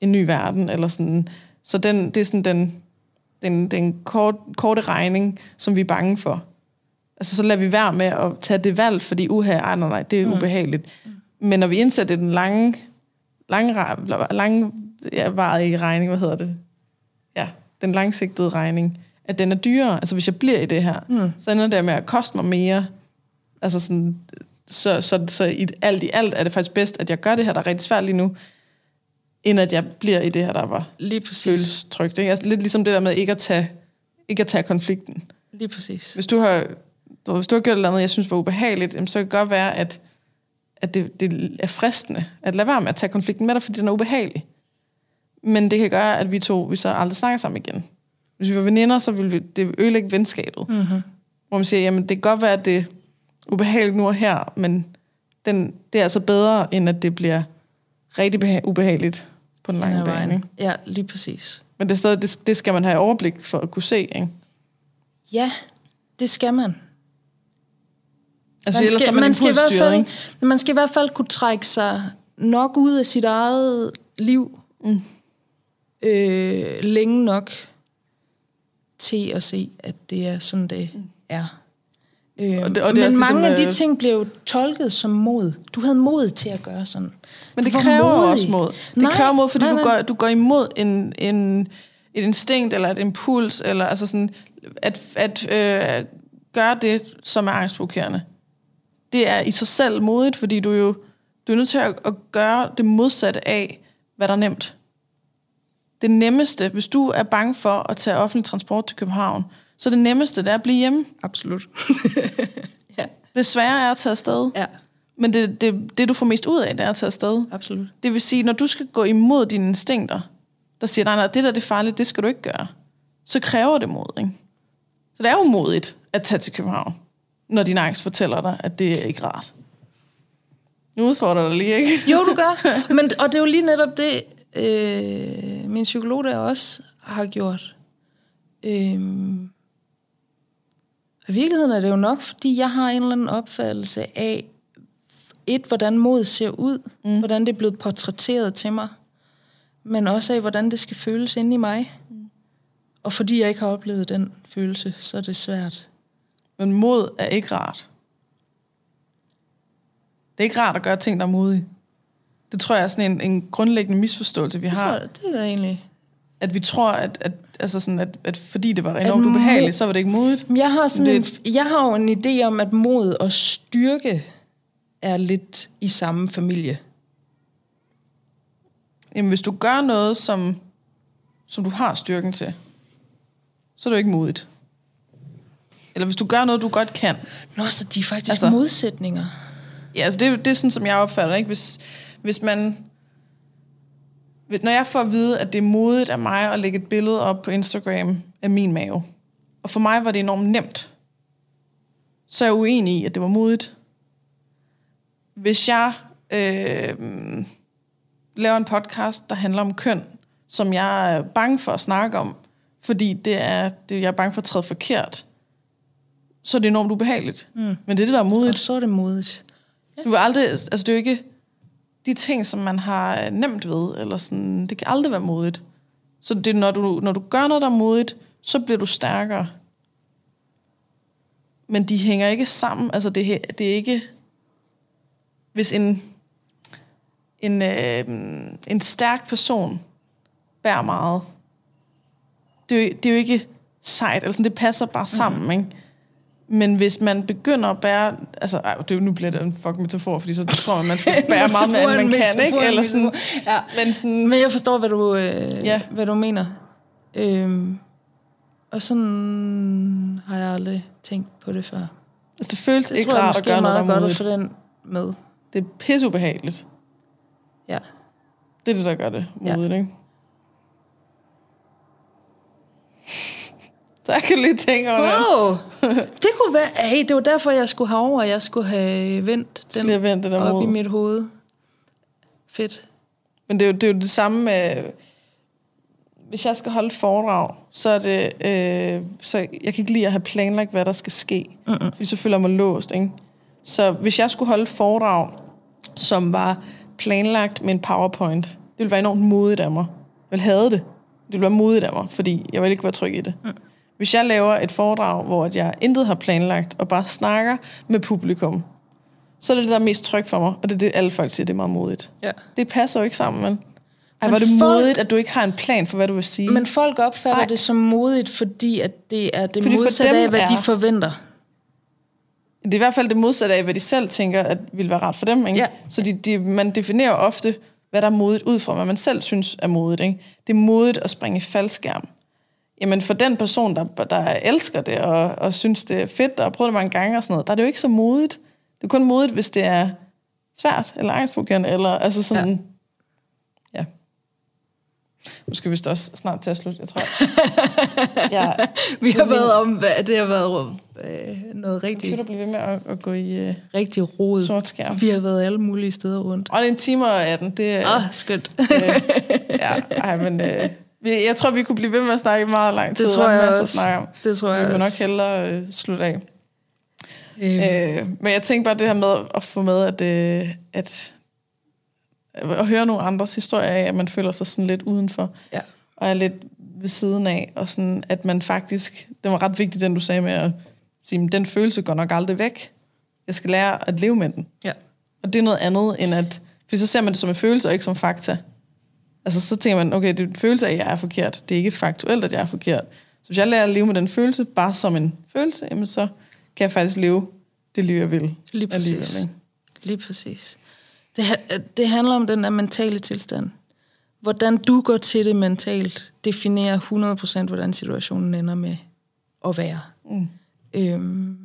Speaker 1: en ny verden. Eller sådan. Så den, det er sådan den, den, den kort, korte regning, som vi er bange for. Altså, så lader vi være med at tage det valg, fordi uha, ej, nej, nej, det er
Speaker 2: Mm.
Speaker 1: ubehageligt. Men når vi indsætter den lange, lange, lange ja, varige regning, hvad hedder det? Ja, den langsigtede regning, at den er dyrere. Altså, hvis jeg bliver i det her,
Speaker 2: Mm.
Speaker 1: så ender det med at koste mig mere. Altså sådan, så, så, så i alt i alt er det faktisk bedst, at jeg gør det her, der er rigtig svært lige nu, end at jeg bliver i det her, der var
Speaker 2: Lige præcis.
Speaker 1: føles trygt. Ikke? Altså, lidt ligesom det der med ikke at tage, ikke at tage konflikten.
Speaker 2: Lige præcis.
Speaker 1: Hvis du har, du, hvis du har gjort et eller andet, jeg synes var ubehageligt, jamen, så kan det godt være, at, at det, det er fristende at lade være med at tage konflikten med dig, fordi den er ubehagelig. Men det kan gøre, at vi to vi så aldrig snakker sammen igen. Hvis vi var veninder, så ville vi, det ødelægge venskabet.
Speaker 2: Mm-hmm.
Speaker 1: Hvor man siger, jamen det kan godt være, at det er ubehageligt nu og her, men den, det er altså bedre, end at det bliver rigtig beha- ubehageligt på den lange bane. Ikke?
Speaker 2: Ja, lige præcis.
Speaker 1: Men det, er stadig, det, det skal man have overblik for at kunne se. Ikke?
Speaker 2: Ja, det skal man.
Speaker 1: Altså,
Speaker 2: man skal,
Speaker 1: er man,
Speaker 2: man, skal i hvert fald, man skal i hvert fald kunne trække sig nok ud af sit eget liv
Speaker 1: Mm.
Speaker 2: øh, længe nok til at se, at det er sådan, det er. Øh,
Speaker 1: Og det- og det er
Speaker 2: men
Speaker 1: også
Speaker 2: mange
Speaker 1: ligesom,
Speaker 2: af de
Speaker 1: øh,
Speaker 2: ting blev jo tolket som mod. Du havde mod til at gøre sådan.
Speaker 1: Men det
Speaker 2: Du
Speaker 1: kræver
Speaker 2: modig.
Speaker 1: også mod. Det
Speaker 2: Nej,
Speaker 1: kræver mod, fordi
Speaker 2: nej,
Speaker 1: du,
Speaker 2: nej.
Speaker 1: går, du går imod en, en, et instinkt, eller et impuls, eller altså sådan, at, at øh, gøre det, som er angstprovokerende. Det er i sig selv modigt, fordi du jo du er nødt til at, at gøre det modsatte af, hvad der er nemt. Det nemmeste, hvis du er bange for at tage offentlig transport til København, så det nemmeste, det er at blive hjemme.
Speaker 2: Absolut. ja.
Speaker 1: Det svære er at tage afsted.
Speaker 2: ja,
Speaker 1: Men det, det, det, du får mest ud af, det er at tage afsted.
Speaker 2: absolut.
Speaker 1: Det vil sige, når du skal gå imod dine instinkter, der siger, nej, nej, det der det er farligt, det skal du ikke gøre, så kræver det mod, ikke? Så det er jo modigt at tage til København, når din angst fortæller dig, at det er ikke rart. Nu udfordrer dig lige, ikke?
Speaker 2: Jo, du gør. Men, og det er jo lige netop det, øh, min psykolog der også har gjort. Øhm, I virkeligheden er det jo nok, fordi jeg har en eller anden opfattelse af, et, hvordan mod ser ud, mm. hvordan det er blevet portrætteret til mig, men også af, hvordan det skal føles inde i mig. Mm. Og fordi jeg ikke har oplevet den følelse, så er det svært.
Speaker 1: Men mod er ikke rart. Det er ikke rart at gøre ting, der er modige. Det tror jeg er sådan en, en grundlæggende misforståelse, vi
Speaker 2: Det,
Speaker 1: har.
Speaker 2: tror, det er da egentlig...
Speaker 1: At vi tror, at, at, altså sådan, at, at fordi det var enormt ubehageligt, så var det ikke modigt.
Speaker 2: Men Jeg har, sådan
Speaker 1: Det-
Speaker 2: en, jeg har jo en idé om, at mod og styrke er lidt i samme familie.
Speaker 1: Jamen, hvis du gør noget, som, som du har styrken til, så er det jo ikke modigt. Eller hvis du gør noget, du godt kan.
Speaker 2: Nå, så de er faktisk
Speaker 1: Altså-
Speaker 2: modsætninger.
Speaker 1: Ja, altså det, er det er sådan, som jeg opfatter ikke? Hvis, hvis man... Når jeg får at vide, at det er modigt af mig at lægge et billede op på Instagram af min mave, og for mig var det enormt nemt, så er jeg uenig i, at det var modigt. Hvis jeg øh, laver en podcast, der handler om køn, som jeg er bange for at snakke om, fordi det er, det, jeg er bange for at træde forkert, så er det enormt ubehageligt. Mm. Men det er det, der er modigt.
Speaker 2: Og så er det modigt.
Speaker 1: Du vil aldrig, altså det er jo ikke de ting, som man har nemt ved, eller sådan, det kan aldrig være modigt. Så det er, når du, når du gør noget, der er modigt, så bliver du stærkere. Men de hænger ikke sammen. Altså det, det er ikke, hvis en, en, øh, en stærk person bærer meget, det er, jo, det er jo ikke sejt, eller sådan, det passer bare sammen, mm. ikke? Men hvis man begynder at bære... Altså, ej, det er nu bliver det en fucking metafor, fordi så tror man, man skal bære meget mere, end man
Speaker 2: Metafor,
Speaker 1: kan, ikke? Eller sådan.
Speaker 2: Ja.
Speaker 1: men sådan,
Speaker 2: Men jeg forstår, hvad du, øh,
Speaker 1: Ja.
Speaker 2: hvad du mener. Øhm, og sådan har jeg aldrig tænkt på det før.
Speaker 1: altså, det føles
Speaker 2: Det
Speaker 1: ikke rart at gøre noget,
Speaker 2: godt at
Speaker 1: modigt.
Speaker 2: få den med.
Speaker 1: Det er pisseubehageligt.
Speaker 2: Ja.
Speaker 1: Det er det, der gør det
Speaker 2: Ja.
Speaker 1: modigt, ikke? Der kan lige tænke over det.
Speaker 2: Wow! Det kunne være... Hey, det var derfor, jeg skulle herover, og jeg skulle have vendt den
Speaker 1: at vente det
Speaker 2: op i
Speaker 1: mod.
Speaker 2: mit hoved. Fedt.
Speaker 1: Men det er, jo, det er jo det samme med... Hvis jeg skal holde et foredrag, så er det... Øh, så jeg kan ikke lide at have planlagt, hvad der skal ske. Mm-hmm. Fordi så føler jeg mig låst, ikke? Så hvis jeg skulle holde et foredrag, som var planlagt med en powerpoint, det ville være enormt modigt af mig. Jeg ville have det. Det ville være modigt af mig, fordi jeg ville ikke være tryg i det. Mm. Hvis jeg laver et foredrag, hvor at jeg intet har planlagt, og bare snakker med publikum, så er det det, der er mest tryg for mig, og det er det, alle folk siger, det er meget modigt.
Speaker 2: Ja.
Speaker 1: Det passer jo ikke sammen? Ej,
Speaker 2: Men
Speaker 1: hvor er det
Speaker 2: folk-
Speaker 1: modigt, at du ikke har en plan for, hvad du vil sige.
Speaker 2: Men folk opfatter.
Speaker 1: Nej.
Speaker 2: det som modigt, fordi at det er det
Speaker 1: Fordi for
Speaker 2: modsatte af, hvad
Speaker 1: er-
Speaker 2: de forventer.
Speaker 1: Det er i hvert fald det modsatte af, hvad de selv tænker, at ville være rart for dem. Ikke?
Speaker 2: Ja.
Speaker 1: Så de, de, man definerer ofte, hvad der er modigt ud fra, hvad man selv synes er modigt. Ikke? Det er modigt at springe i faldskærm. Jamen for den person, der, der elsker det, og, og synes, det er fedt, og har prøvet det mange gange og sådan noget, der er det jo ikke så modigt. Det er kun modigt, hvis det er svært, eller angstprovokerende, eller altså sådan... Ja. Nu skal vi vist også snart til at slutte, jeg tror. ja,
Speaker 2: Vi har været om, hvad det har været øh, noget
Speaker 1: kan
Speaker 2: rigtig,
Speaker 1: du blive ved med at, at gå i uh,
Speaker 2: rigtig rodet.
Speaker 1: sort skærm?
Speaker 2: Vi har været alle mulige steder rundt.
Speaker 1: Og det er en time og 18. Det, er,
Speaker 2: Åh, oh, skønt.
Speaker 1: ja, ej, men, øh, jeg tror, vi kunne blive ved med at snakke meget lang tid.
Speaker 2: Det tror jeg også.
Speaker 1: snakke om.
Speaker 2: Det tror
Speaker 1: Vi
Speaker 2: jeg
Speaker 1: må nok hellere øh, slutte af.
Speaker 2: Øh,
Speaker 1: Øh, men jeg tænker bare det her med at få med, at, øh, at, at høre nogle andres historier af, at man føler sig sådan lidt udenfor,
Speaker 2: ja.
Speaker 1: og er lidt ved siden af, og sådan, at man faktisk, det var ret vigtigt, den du sagde med at sige, den følelse går nok aldrig væk. Jeg skal lære at leve med den.
Speaker 2: ja.
Speaker 1: Og det er noget andet end at... For så ser man det som en følelse, og ikke som fakta. Altså, så tænker man, okay, det er en følelse af, at jeg er forkert. Det er ikke faktuelt, at jeg er forkert. Så hvis jeg lærer at leve med den følelse, bare som en følelse, jamen så kan jeg faktisk leve det liv, jeg vil.
Speaker 2: Lige præcis.
Speaker 1: alligevel, ikke?
Speaker 2: Lige præcis. Det, det handler om den der mentale tilstand. Hvordan du går til det mentalt, definerer 100% hvordan situationen ender med at være.
Speaker 1: Mm.
Speaker 2: Øhm.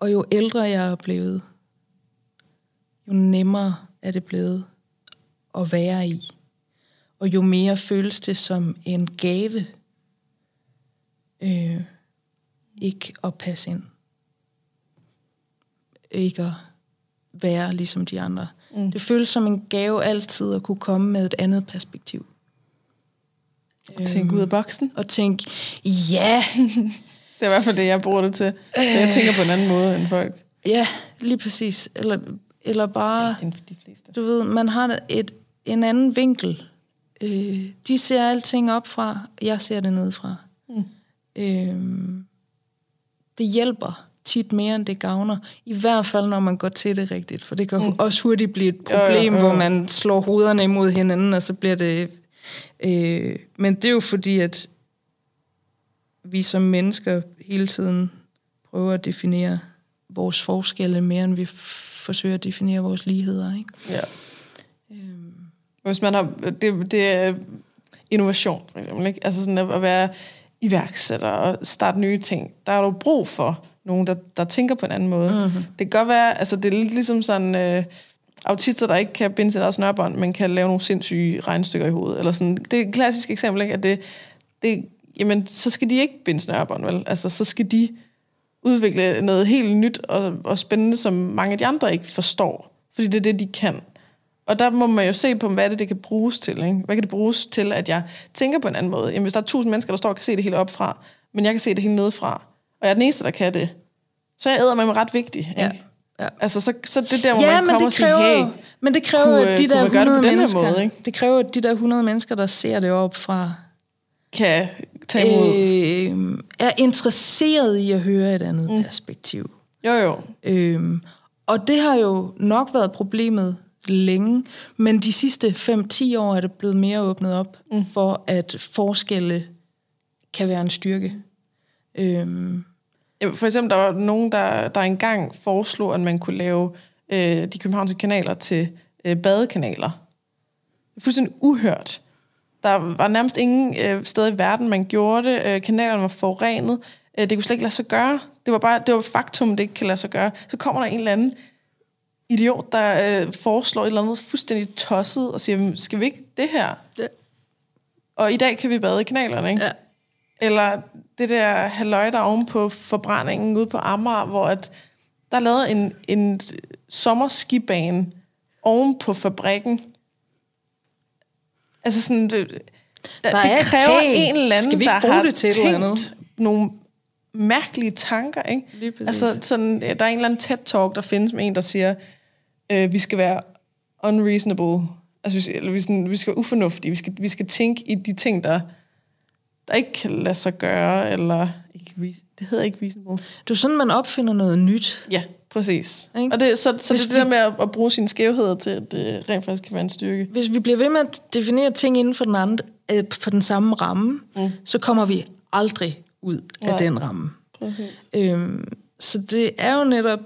Speaker 2: Og jo ældre jeg er blevet, jo nemmere er det blevet at være i. Og jo mere føles det som en gave, øh, ikke at passe ind. Ikke at være ligesom de andre. Mm. Det føles som en gave altid at kunne komme med et andet perspektiv.
Speaker 1: Og tænke ud af boksen.
Speaker 2: Og tænke, ja,
Speaker 1: Det er i hvert fald det, jeg bruger det til. Så jeg tænker på en anden måde end folk.
Speaker 2: ja, lige præcis. Eller, eller bare,
Speaker 1: End de fleste.
Speaker 2: du ved, man har et, en anden vinkel. Øh, de ser alting op fra, jeg ser det nedefra.
Speaker 1: Mm.
Speaker 2: Øh, det hjælper tit mere, end det gavner. I hvert fald, når man går til det rigtigt. For det kan mm. også hurtigt blive et
Speaker 1: Jo, jo,
Speaker 2: problem,
Speaker 1: jo.
Speaker 2: hvor man slår hovederne imod hinanden, og så bliver det... Øh, men det er jo fordi, at vi som mennesker hele tiden prøver at definere vores forskelle mere, end vi f- forsøger at definere vores ligheder. Ikke?
Speaker 1: Ja. Hvis man har, det, det er innovation, for eksempel. Ikke? Altså sådan at, at være iværksætter og starte nye ting. Der er jo brug for nogen, der, der tænker på en anden måde. Mm-hmm. Det kan godt være, altså det er lidt ligesom sådan... Øh, autister, der ikke kan binde til deres snørbånd, men kan lave nogle sindssyge regnestykker i hovedet. Eller sådan. Det er et klassisk eksempel, ikke? at det, det, jamen, så skal de ikke binde snørbånd, vel? Altså, så skal de udvikle noget helt nyt og, og spændende, som mange af de andre ikke forstår. Fordi det er det, de kan. Og der må man jo se på, hvad det, det kan bruges til. Ikke? Hvad kan det bruges til, at jeg tænker på en anden måde? Jamen, hvis der er tusind mennesker, der står og kan se det hele op fra, men jeg kan se det hele nedefra, og jeg er den eneste, der kan det, så er jeg æder med ret vigtig. Ikke?
Speaker 2: Ja. Ja.
Speaker 1: Altså, så, så det er der, hvor
Speaker 2: Ja,
Speaker 1: man kommer og siger, hey,
Speaker 2: men det kræver,
Speaker 1: kunne,
Speaker 2: at de
Speaker 1: kunne
Speaker 2: der
Speaker 1: man gøre det på
Speaker 2: 100
Speaker 1: den her
Speaker 2: mennesker,
Speaker 1: måde, ikke?
Speaker 2: det kræver, at de der 100 mennesker, der ser det op fra,
Speaker 1: kan tage imod.
Speaker 2: øh, er interesseret i at høre et andet mm. perspektiv.
Speaker 1: Jo, jo.
Speaker 2: Øhm, og det har jo nok været problemet længe, men de sidste 5-10 år er det blevet mere åbnet op mm. for, at forskelle kan være en styrke. Øhm,
Speaker 1: For eksempel, der var nogen, der, der engang foreslog, at man kunne lave øh, de københavnske kanaler til øh, badekanaler. Det er fuldstændig uhørt. Der var nærmest ingen øh, sted i verden, man gjorde det. Øh, kanalerne var forurenet. Øh, det kunne slet ikke lade sig gøre. Det var bare det var faktum, det ikke kan lade sig gøre. Så kommer der en eller anden idiot, der øh, foreslår et eller andet fuldstændig tosset, og siger, "Men skal vi ikke det her?
Speaker 2: det,
Speaker 1: Og i dag kan vi bade i kanalerne, ikke?
Speaker 2: ja.
Speaker 1: Eller det der halløj, der er oven på forbrændingen ude på Amager, hvor at der er lavet en, en sommerskibane oven på fabrikken. Altså sådan, det, der,
Speaker 2: Der
Speaker 1: det
Speaker 2: er et
Speaker 1: kræver
Speaker 2: tag.
Speaker 1: en eller anden,
Speaker 2: Skal vi ikke
Speaker 1: der
Speaker 2: bruge
Speaker 1: har
Speaker 2: det til
Speaker 1: tænkt
Speaker 2: andet?
Speaker 1: nogle mærkelige tanker, ikke?
Speaker 2: Lige præcis.
Speaker 1: Altså sådan, der er en eller anden TED-talk, der findes med en, der siger, øh, vi skal være unreasonable. Altså, vi skal, eller vi, sådan, vi skal være ufornuftige. Vi skal, vi skal tænke i de ting, der, der ikke kan lade sig gøre, eller... Ikke, det hedder ikke reasonable.
Speaker 2: Det er sådan, man opfinder noget nyt.
Speaker 1: Ja, præcis.
Speaker 2: Ikke?
Speaker 1: Og det, så, så
Speaker 2: Hvis
Speaker 1: det er det der med at, at bruge sine skævheder til, at det rent faktisk kan være en styrke.
Speaker 2: Hvis vi bliver ved med at definere ting inden for den, andre, øh, for den samme ramme, mm. så kommer vi aldrig ud af
Speaker 1: Nej.
Speaker 2: den ramme.
Speaker 1: Præcis.
Speaker 2: Øhm, så det er jo netop...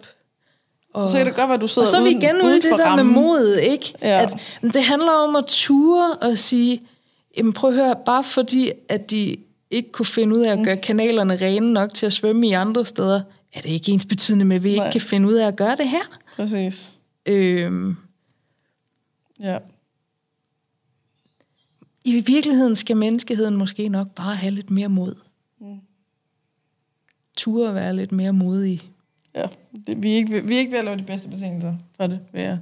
Speaker 2: Og,
Speaker 1: Så kan det godt være, at du sidder
Speaker 2: og så er vi
Speaker 1: uden,
Speaker 2: igen ude i det der
Speaker 1: rammen.
Speaker 2: med mod, ikke?
Speaker 1: Ja.
Speaker 2: At, det handler om at ture og sige, jamen prøv at høre, bare fordi, at de ikke kunne finde ud af at
Speaker 1: Mm.
Speaker 2: gøre kanalerne rene nok til at svømme i andre steder, er det ikke ens betydende med, at vi ikke
Speaker 1: Nej.
Speaker 2: kan finde ud af at gøre det her.
Speaker 1: Præcis.
Speaker 2: Øhm,
Speaker 1: Ja.
Speaker 2: I virkeligheden skal menneskeheden måske nok bare have lidt mere mod.
Speaker 1: Mm.
Speaker 2: Ture at være lidt mere modige.
Speaker 1: ja. Det, vi, er ikke, vi er ikke ved at lave de bedste betingelser for det, vil jeg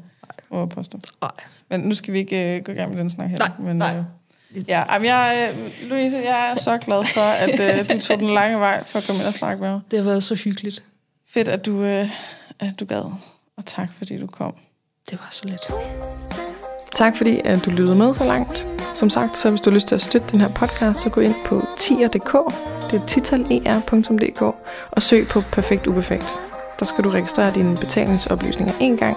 Speaker 1: våge at påstå.
Speaker 2: Nej.
Speaker 1: Men nu skal vi ikke uh, gå i gang med den snak her.
Speaker 2: Nej,
Speaker 1: men,
Speaker 2: nej.
Speaker 1: Øh, ja, jamen, jeg, øh, Louise, jeg er så glad for, at uh, du tog den lange vej for at komme ind og snakke med mig.
Speaker 2: Det har været så hyggeligt.
Speaker 1: Fedt, at du, uh, at du gad. Og tak, fordi du kom.
Speaker 2: Det var så let.
Speaker 1: Tak fordi at du lyttede med så langt. Som sagt, så hvis du har lyst til at støtte den her podcast, så gå ind på tier.dk, det er titaler.dk, og søg på Perfekt Uperfekt. Der skal du registrere dine betalingsoplysninger en gang,